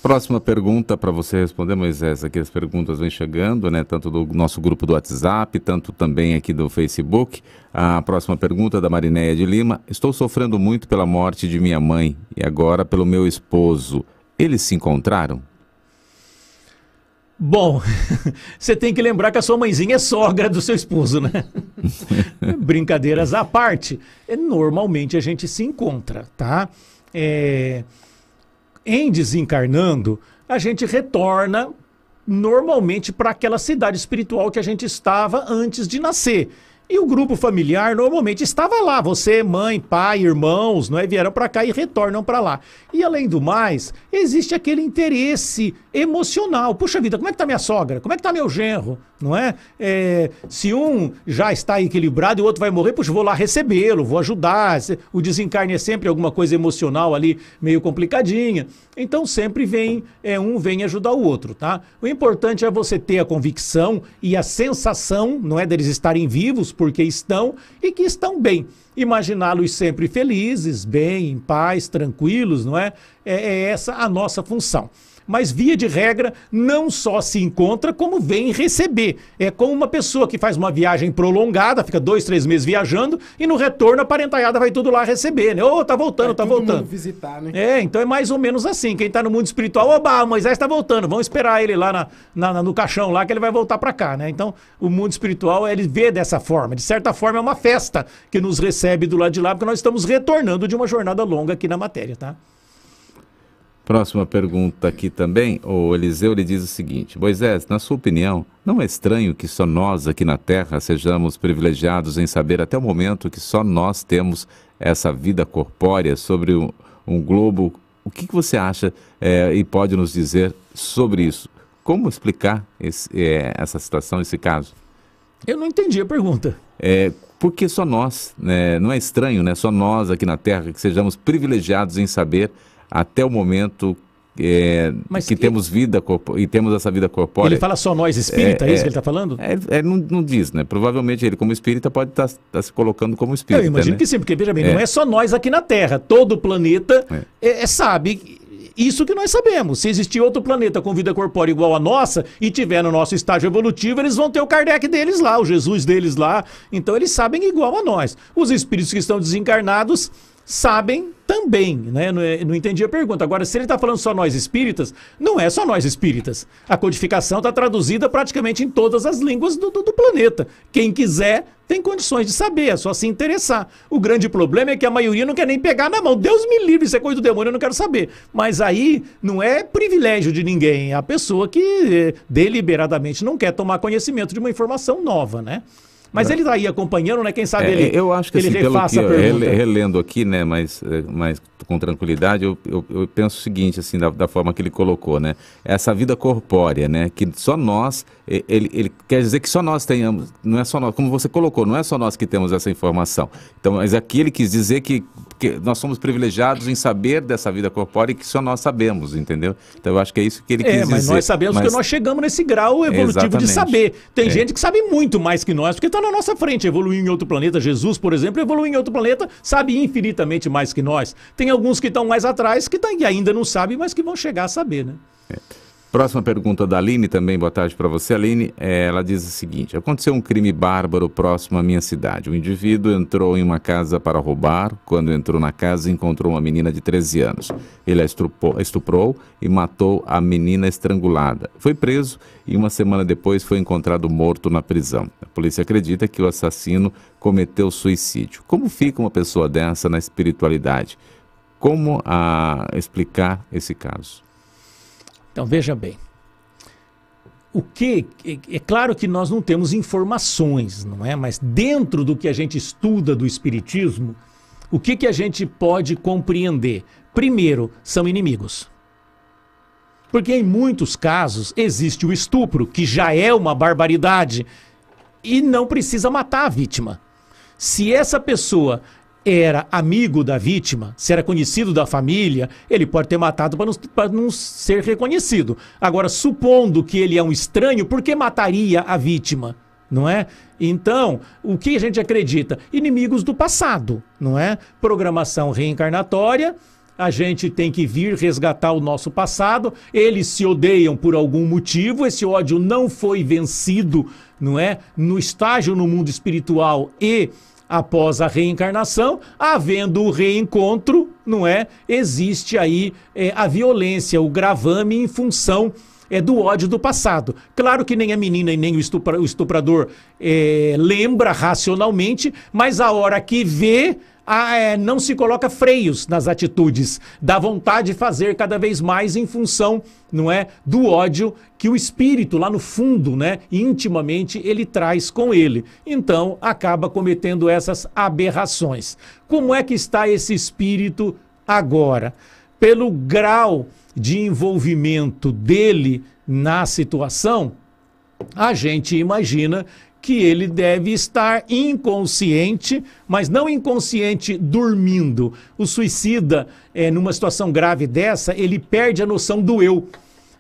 Próxima pergunta para você responder, Moisés. Aqui as perguntas vêm chegando, né? Tanto do nosso grupo do WhatsApp, tanto também aqui do Facebook. A próxima pergunta da Marinéia de Lima. Estou sofrendo muito pela morte de minha mãe e agora pelo meu esposo. Eles se encontraram? Bom, você tem que lembrar que a sua mãezinha é sogra do seu esposo, né? Brincadeiras à parte. É, normalmente a gente se encontra, tá? É em desencarnando, a gente retorna normalmente para aquela cidade espiritual que a gente estava antes de nascer. E o grupo familiar normalmente estava lá. Você, mãe, pai, irmãos, não é? Vieram para cá e retornam para lá. E além do mais, existe aquele interesse emocional. Puxa vida, como é que tá minha sogra? Como é que tá meu genro? Não é? é se um já está equilibrado e o outro vai morrer, puxa, vou lá recebê-lo, vou ajudar. O desencarne é sempre alguma coisa emocional ali meio complicadinha. Então sempre vem, é, um vem ajudar o outro, tá? O importante é você ter a convicção e a sensação, não é, deles estarem vivos porque estão e que estão bem. Imaginá-los sempre felizes, bem, em paz, tranquilos, não é? é? É essa a nossa função mas via de regra não só se encontra, como vem receber. É como uma pessoa que faz uma viagem prolongada, fica dois, três meses viajando, e no retorno a parentalhada vai tudo lá receber, né? Ô, oh, tá voltando, tá voltando. visitar, né? É, então é mais ou menos assim. Quem tá no mundo espiritual, oba, Moisés tá voltando, vamos esperar ele lá na, na, no caixão lá que ele vai voltar para cá, né? Então, o mundo espiritual, ele vê dessa forma. De certa forma, é uma festa que nos recebe do lado de lá, porque nós estamos retornando de uma jornada longa aqui na matéria, tá? Próxima pergunta aqui também, o Eliseu lhe diz o seguinte: Moisés, na sua opinião, não é estranho que só nós aqui na Terra sejamos privilegiados em saber até o momento que só nós temos essa vida corpórea sobre um, um globo? O que, que você acha é, e pode nos dizer sobre isso? Como explicar esse, é, essa situação, esse caso? Eu não entendi a pergunta. É, porque só nós, né, não é estranho, né? Só nós aqui na Terra que sejamos privilegiados em saber até o momento é, que, temos vida e temos essa vida corpórea. Ele fala só nós espírita, é, é isso que ele está falando? É, é, não, não, diz, né? Provavelmente ele, como espírita, pode estar tá, tá se colocando como espírita. Eu imagino né? que sim, porque veja bem, não é. é só nós aqui na Terra. Todo o planeta é. é, sabe isso que nós sabemos. Se existir outro planeta com vida corpórea igual a nossa e tiver no nosso estágio evolutivo, eles vão ter o Kardec deles lá, o Jesus deles lá. Então eles sabem igual a nós. Os espíritos que estão desencarnados sabem também, né? Não, é, não, entendi a pergunta. Agora, se ele está falando só nós espíritas, não é só nós espíritas. A codificação está traduzida praticamente em todas as línguas do, do, do, planeta. Quem quiser tem condições de saber, é só se interessar. O grande problema é que a maioria não quer nem pegar na mão. Deus me livre, isso é coisa do demônio, eu não quero saber. Mas aí não é privilégio de ninguém, é a pessoa que eh, deliberadamente não quer tomar conhecimento de uma informação nova, né? Mas ele está aí acompanhando, né? Quem sabe é, ele. Eu acho que ele assim, pelo que, relendo aqui, né? Mas, eh, mas com tranquilidade, eu, eu, eu penso o seguinte, assim, da, da, forma que ele colocou, né? Essa vida corpórea, né? Que só nós, ele, ele quer dizer que só nós tenhamos, não é só nós, como você colocou, não é só nós que temos essa informação. Então, mas aqui ele quis dizer que, que nós somos privilegiados em saber dessa vida corpórea e que só nós sabemos, entendeu? Então eu acho que é isso que ele é, quis dizer. É, mas nós sabemos mas... que nós chegamos nesse grau evolutivo Exatamente. de saber. Tem é. gente que sabe muito mais que nós, porque está na nossa frente, evoluiu em outro planeta. Jesus, por exemplo, evoluiu em outro planeta, sabe infinitamente mais que nós. Tem alguns que estão mais atrás que, tá, que ainda não sabem, mas que vão chegar a saber, né? É. Próxima pergunta da Aline também, boa tarde para você, Aline. É, ela diz o seguinte: aconteceu um crime bárbaro próximo à minha cidade. O indivíduo entrou em uma casa para roubar. Quando entrou na casa, encontrou uma menina de 13 anos. Ele a estuprou, estuprou e matou a menina estrangulada. Foi preso e uma semana depois foi encontrado morto na prisão. A polícia acredita que o assassino cometeu suicídio. Como fica uma pessoa dessa na espiritualidade? Como a, ah, explicar esse caso? Então veja bem. O que é, é claro que nós não temos informações, não é? Mas dentro do que a gente estuda do espiritismo, o que que a gente pode compreender? Primeiro, são inimigos. Porque em muitos casos existe o estupro, que já é uma barbaridade, e não precisa matar a vítima. Se essa pessoa era amigo da vítima, se era conhecido da família, ele pode ter matado para não, não, ser reconhecido. Agora, supondo que ele é um estranho, por que mataria a vítima? Não é? Então, o que a gente acredita? Inimigos do passado, não é? Programação reencarnatória. A gente tem que vir resgatar o nosso passado. Eles se odeiam por algum motivo. Esse ódio não foi vencido, não é? No estágio no mundo espiritual e após a reencarnação, havendo o reencontro, não é? Existe aí é, a violência, o gravame em função é do ódio do passado. Claro que nem a menina e nem o, estupra, o estuprador é, lembra racionalmente, mas a hora que vê a, é, não se coloca freios nas atitudes, dá vontade de fazer cada vez mais em função, não é, do ódio que o espírito lá no fundo, né, intimamente ele traz com ele. Então, acaba cometendo essas aberrações. Como é que está esse espírito agora? Pelo grau de envolvimento dele na situação, a gente imagina que ele deve estar inconsciente, mas não inconsciente dormindo. O suicida, é, numa situação grave dessa, ele perde a noção do eu.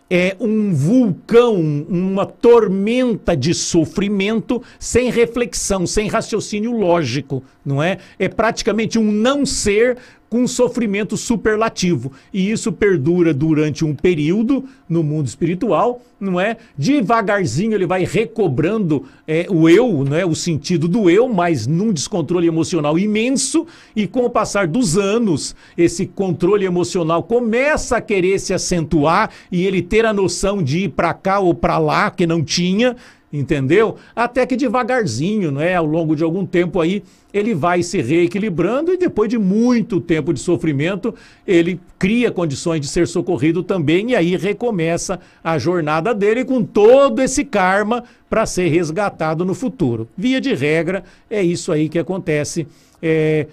É um vulcão, uma tormenta de sofrimento sem reflexão, sem raciocínio lógico, não é? É praticamente um não ser com sofrimento superlativo. E isso perdura durante um período no mundo espiritual, não é? Devagarzinho ele vai recobrando é, o eu, não é? o sentido do eu, mas num descontrole emocional imenso. E com o passar dos anos, esse controle emocional começa a querer se acentuar e ele ter a noção de ir para cá ou para lá, que não tinha, entendeu? Até que devagarzinho, não é? Ao longo de algum tempo aí, ele vai se reequilibrando e depois de muito tempo de sofrimento, ele cria condições de ser socorrido também e aí recomeça a jornada dele com todo esse karma para ser resgatado no futuro. Via de regra, é isso aí que acontece é,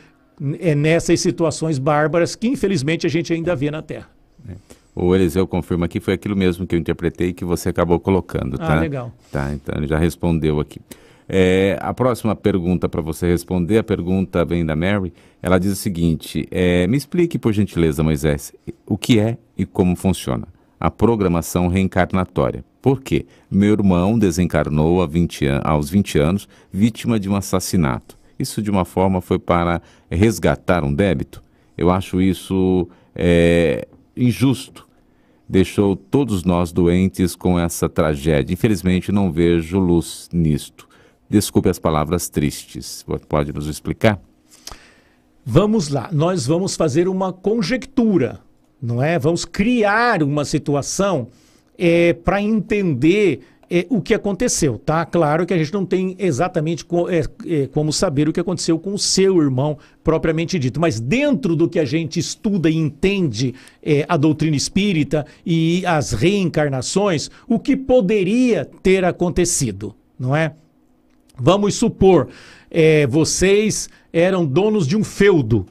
é nessas situações bárbaras que infelizmente a gente ainda vê na Terra. É. O Eliseu confirma aqui, foi aquilo mesmo que eu interpretei que você acabou colocando, ah, tá? Ah, legal. Tá, então ele já respondeu aqui. É, a próxima pergunta para você responder, a pergunta vem da Mary. Ela diz o seguinte: é, me explique, por gentileza, Moisés, o que é e como funciona a programação reencarnatória. Por quê? Meu irmão desencarnou 20 aos 20 anos, vítima de um assassinato. Isso, de uma forma, foi para resgatar um débito? Eu acho isso é, injusto. Deixou todos nós doentes com essa tragédia. Infelizmente, não vejo luz nisto. Desculpe as palavras tristes. Pode nos explicar? Vamos lá. Nós vamos fazer uma conjectura, não é? Vamos criar uma situação é, para entender é, o que aconteceu, tá? Claro que a gente não tem exatamente co é, é, como saber o que aconteceu com o seu irmão propriamente dito, mas dentro do que a gente estuda e entende é, a doutrina espírita e as reencarnações, o que poderia ter acontecido, não é? Vamos supor, é, vocês eram donos de um feudo,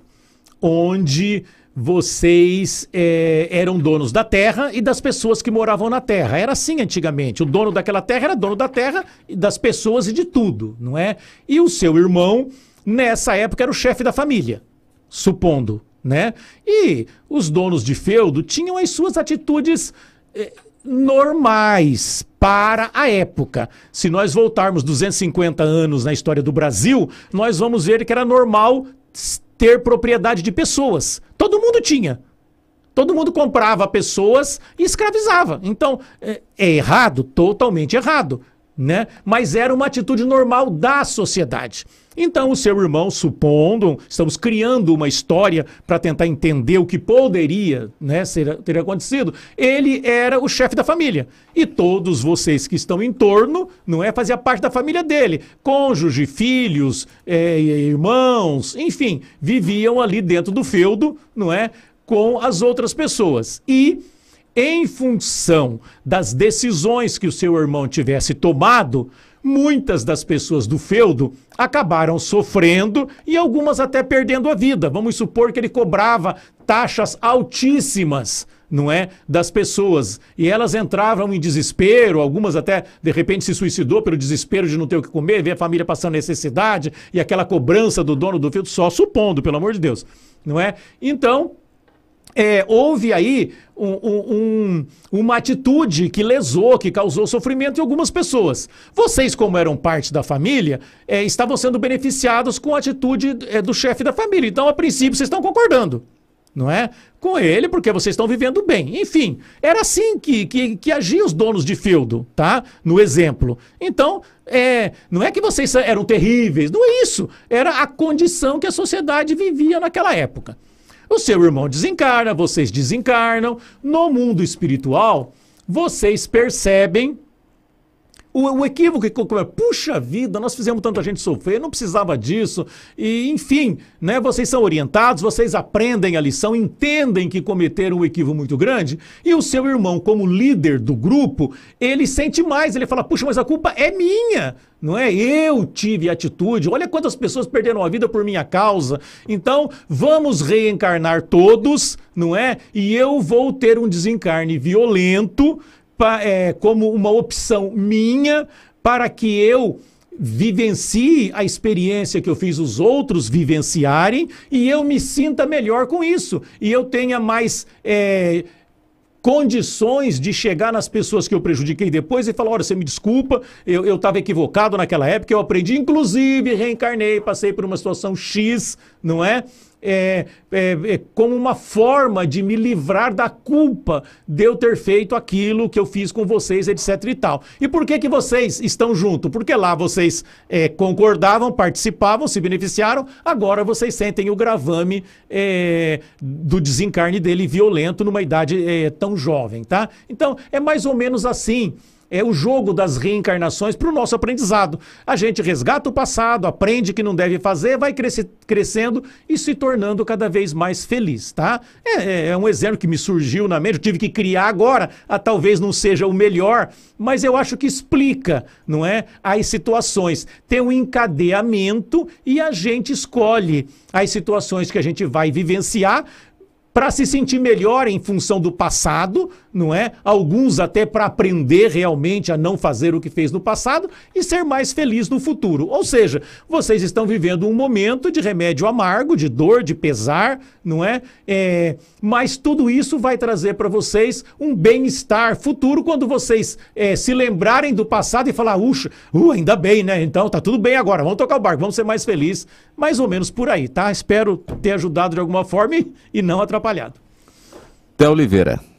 onde vocês é, eram donos da terra e das pessoas que moravam na terra. Era assim antigamente. O dono daquela terra era dono da terra e das pessoas e de tudo, não é? E o seu irmão, nessa época, era o chefe da família, supondo, né? E os donos de feudo tinham as suas atitudes é, normais para a época. Se nós voltarmos 250 anos na história do Brasil, nós vamos ver que era normal ter propriedade de pessoas. Todo mundo tinha. Todo mundo comprava pessoas e escravizava. Então, é, é errado? Totalmente errado. Né? Mas era uma atitude normal da sociedade. Então, o seu irmão, supondo, estamos criando uma história para tentar entender o que poderia né, ser, ter acontecido, ele era o chefe da família. E todos vocês que estão em torno, não é, fazia parte da família dele. Cônjuge, filhos, é, irmãos, enfim, viviam ali dentro do feudo, não é, com as outras pessoas. E em função das decisões que o seu irmão tivesse tomado, muitas das pessoas do feudo acabaram sofrendo e algumas até perdendo a vida. Vamos supor que ele cobrava taxas altíssimas, não é, das pessoas, e elas entravam em desespero, algumas até de repente se suicidou pelo desespero de não ter o que comer, ver a família passando necessidade e aquela cobrança do dono do feudo, só supondo, pelo amor de Deus, não é? Então, é, houve aí um, um, uma atitude que lesou, que causou sofrimento em algumas pessoas. Vocês, como eram parte da família, é, estavam sendo beneficiados com a atitude é, do chefe da família. Então, a princípio, vocês estão concordando. Não é? Com ele, porque vocês estão vivendo bem. Enfim, era assim que, que, que agiam os donos de feudo, tá? No exemplo. Então, é, não é que vocês eram terríveis, não é isso. Era a condição que a sociedade vivia naquela época. O seu irmão desencarna, vocês desencarnam. No mundo espiritual, vocês percebem o, o equívoco que é, puxa vida, nós fizemos tanta gente sofrer, não precisava disso. E, enfim, né, vocês são orientados, vocês aprendem a lição, entendem que cometeram um equívoco muito grande, e o seu irmão, como líder do grupo, ele sente mais, ele fala, puxa, mas a culpa é minha. Não é? Eu tive atitude. Olha quantas pessoas perderam a vida por minha causa. Então, vamos reencarnar todos, não é? E eu vou ter um desencarne violento é, como uma opção minha para que eu vivencie a experiência que eu fiz os outros vivenciarem e eu me sinta melhor com isso. E eu tenha mais. É, condições de chegar nas pessoas que eu prejudiquei depois e falar: olha, você me desculpa, eu estava equivocado naquela época, eu aprendi, inclusive reencarnei, passei por uma situação X, não é? é, é, é, como uma forma de me livrar da culpa de eu ter feito aquilo que eu fiz com vocês, etc e tal. E por que que vocês estão junto? Porque lá vocês é, concordavam, participavam, se beneficiaram, agora vocês sentem o gravame é, do desencarne dele violento numa idade é, tão jovem, tá? Então, é mais ou menos assim é o jogo das reencarnações para o nosso aprendizado. A gente resgata o passado, aprende que não deve fazer, vai cresce, crescendo e se tornando cada vez mais feliz, tá? É, é, é um exemplo que me surgiu na mente, eu tive que criar agora, a, talvez não seja o melhor, mas eu acho que explica, não é? As situações. Tem um encadeamento e a gente escolhe as situações que a gente vai vivenciar para se sentir melhor em função do passado, não é? Alguns até para aprender realmente a não fazer o que fez no passado e ser mais feliz no futuro. Ou seja, vocês estão vivendo um momento de remédio amargo, de dor, de pesar, não é? é mas tudo isso vai trazer para vocês um bem-estar futuro quando vocês é, se lembrarem do passado e falar, uxa, uh, ainda bem, né? Então tá tudo bem agora, vamos tocar o barco, vamos ser mais felizes. Mais ou menos por aí, tá? Espero ter ajudado de alguma forma e, e não atrapalhado. Té Oliveira.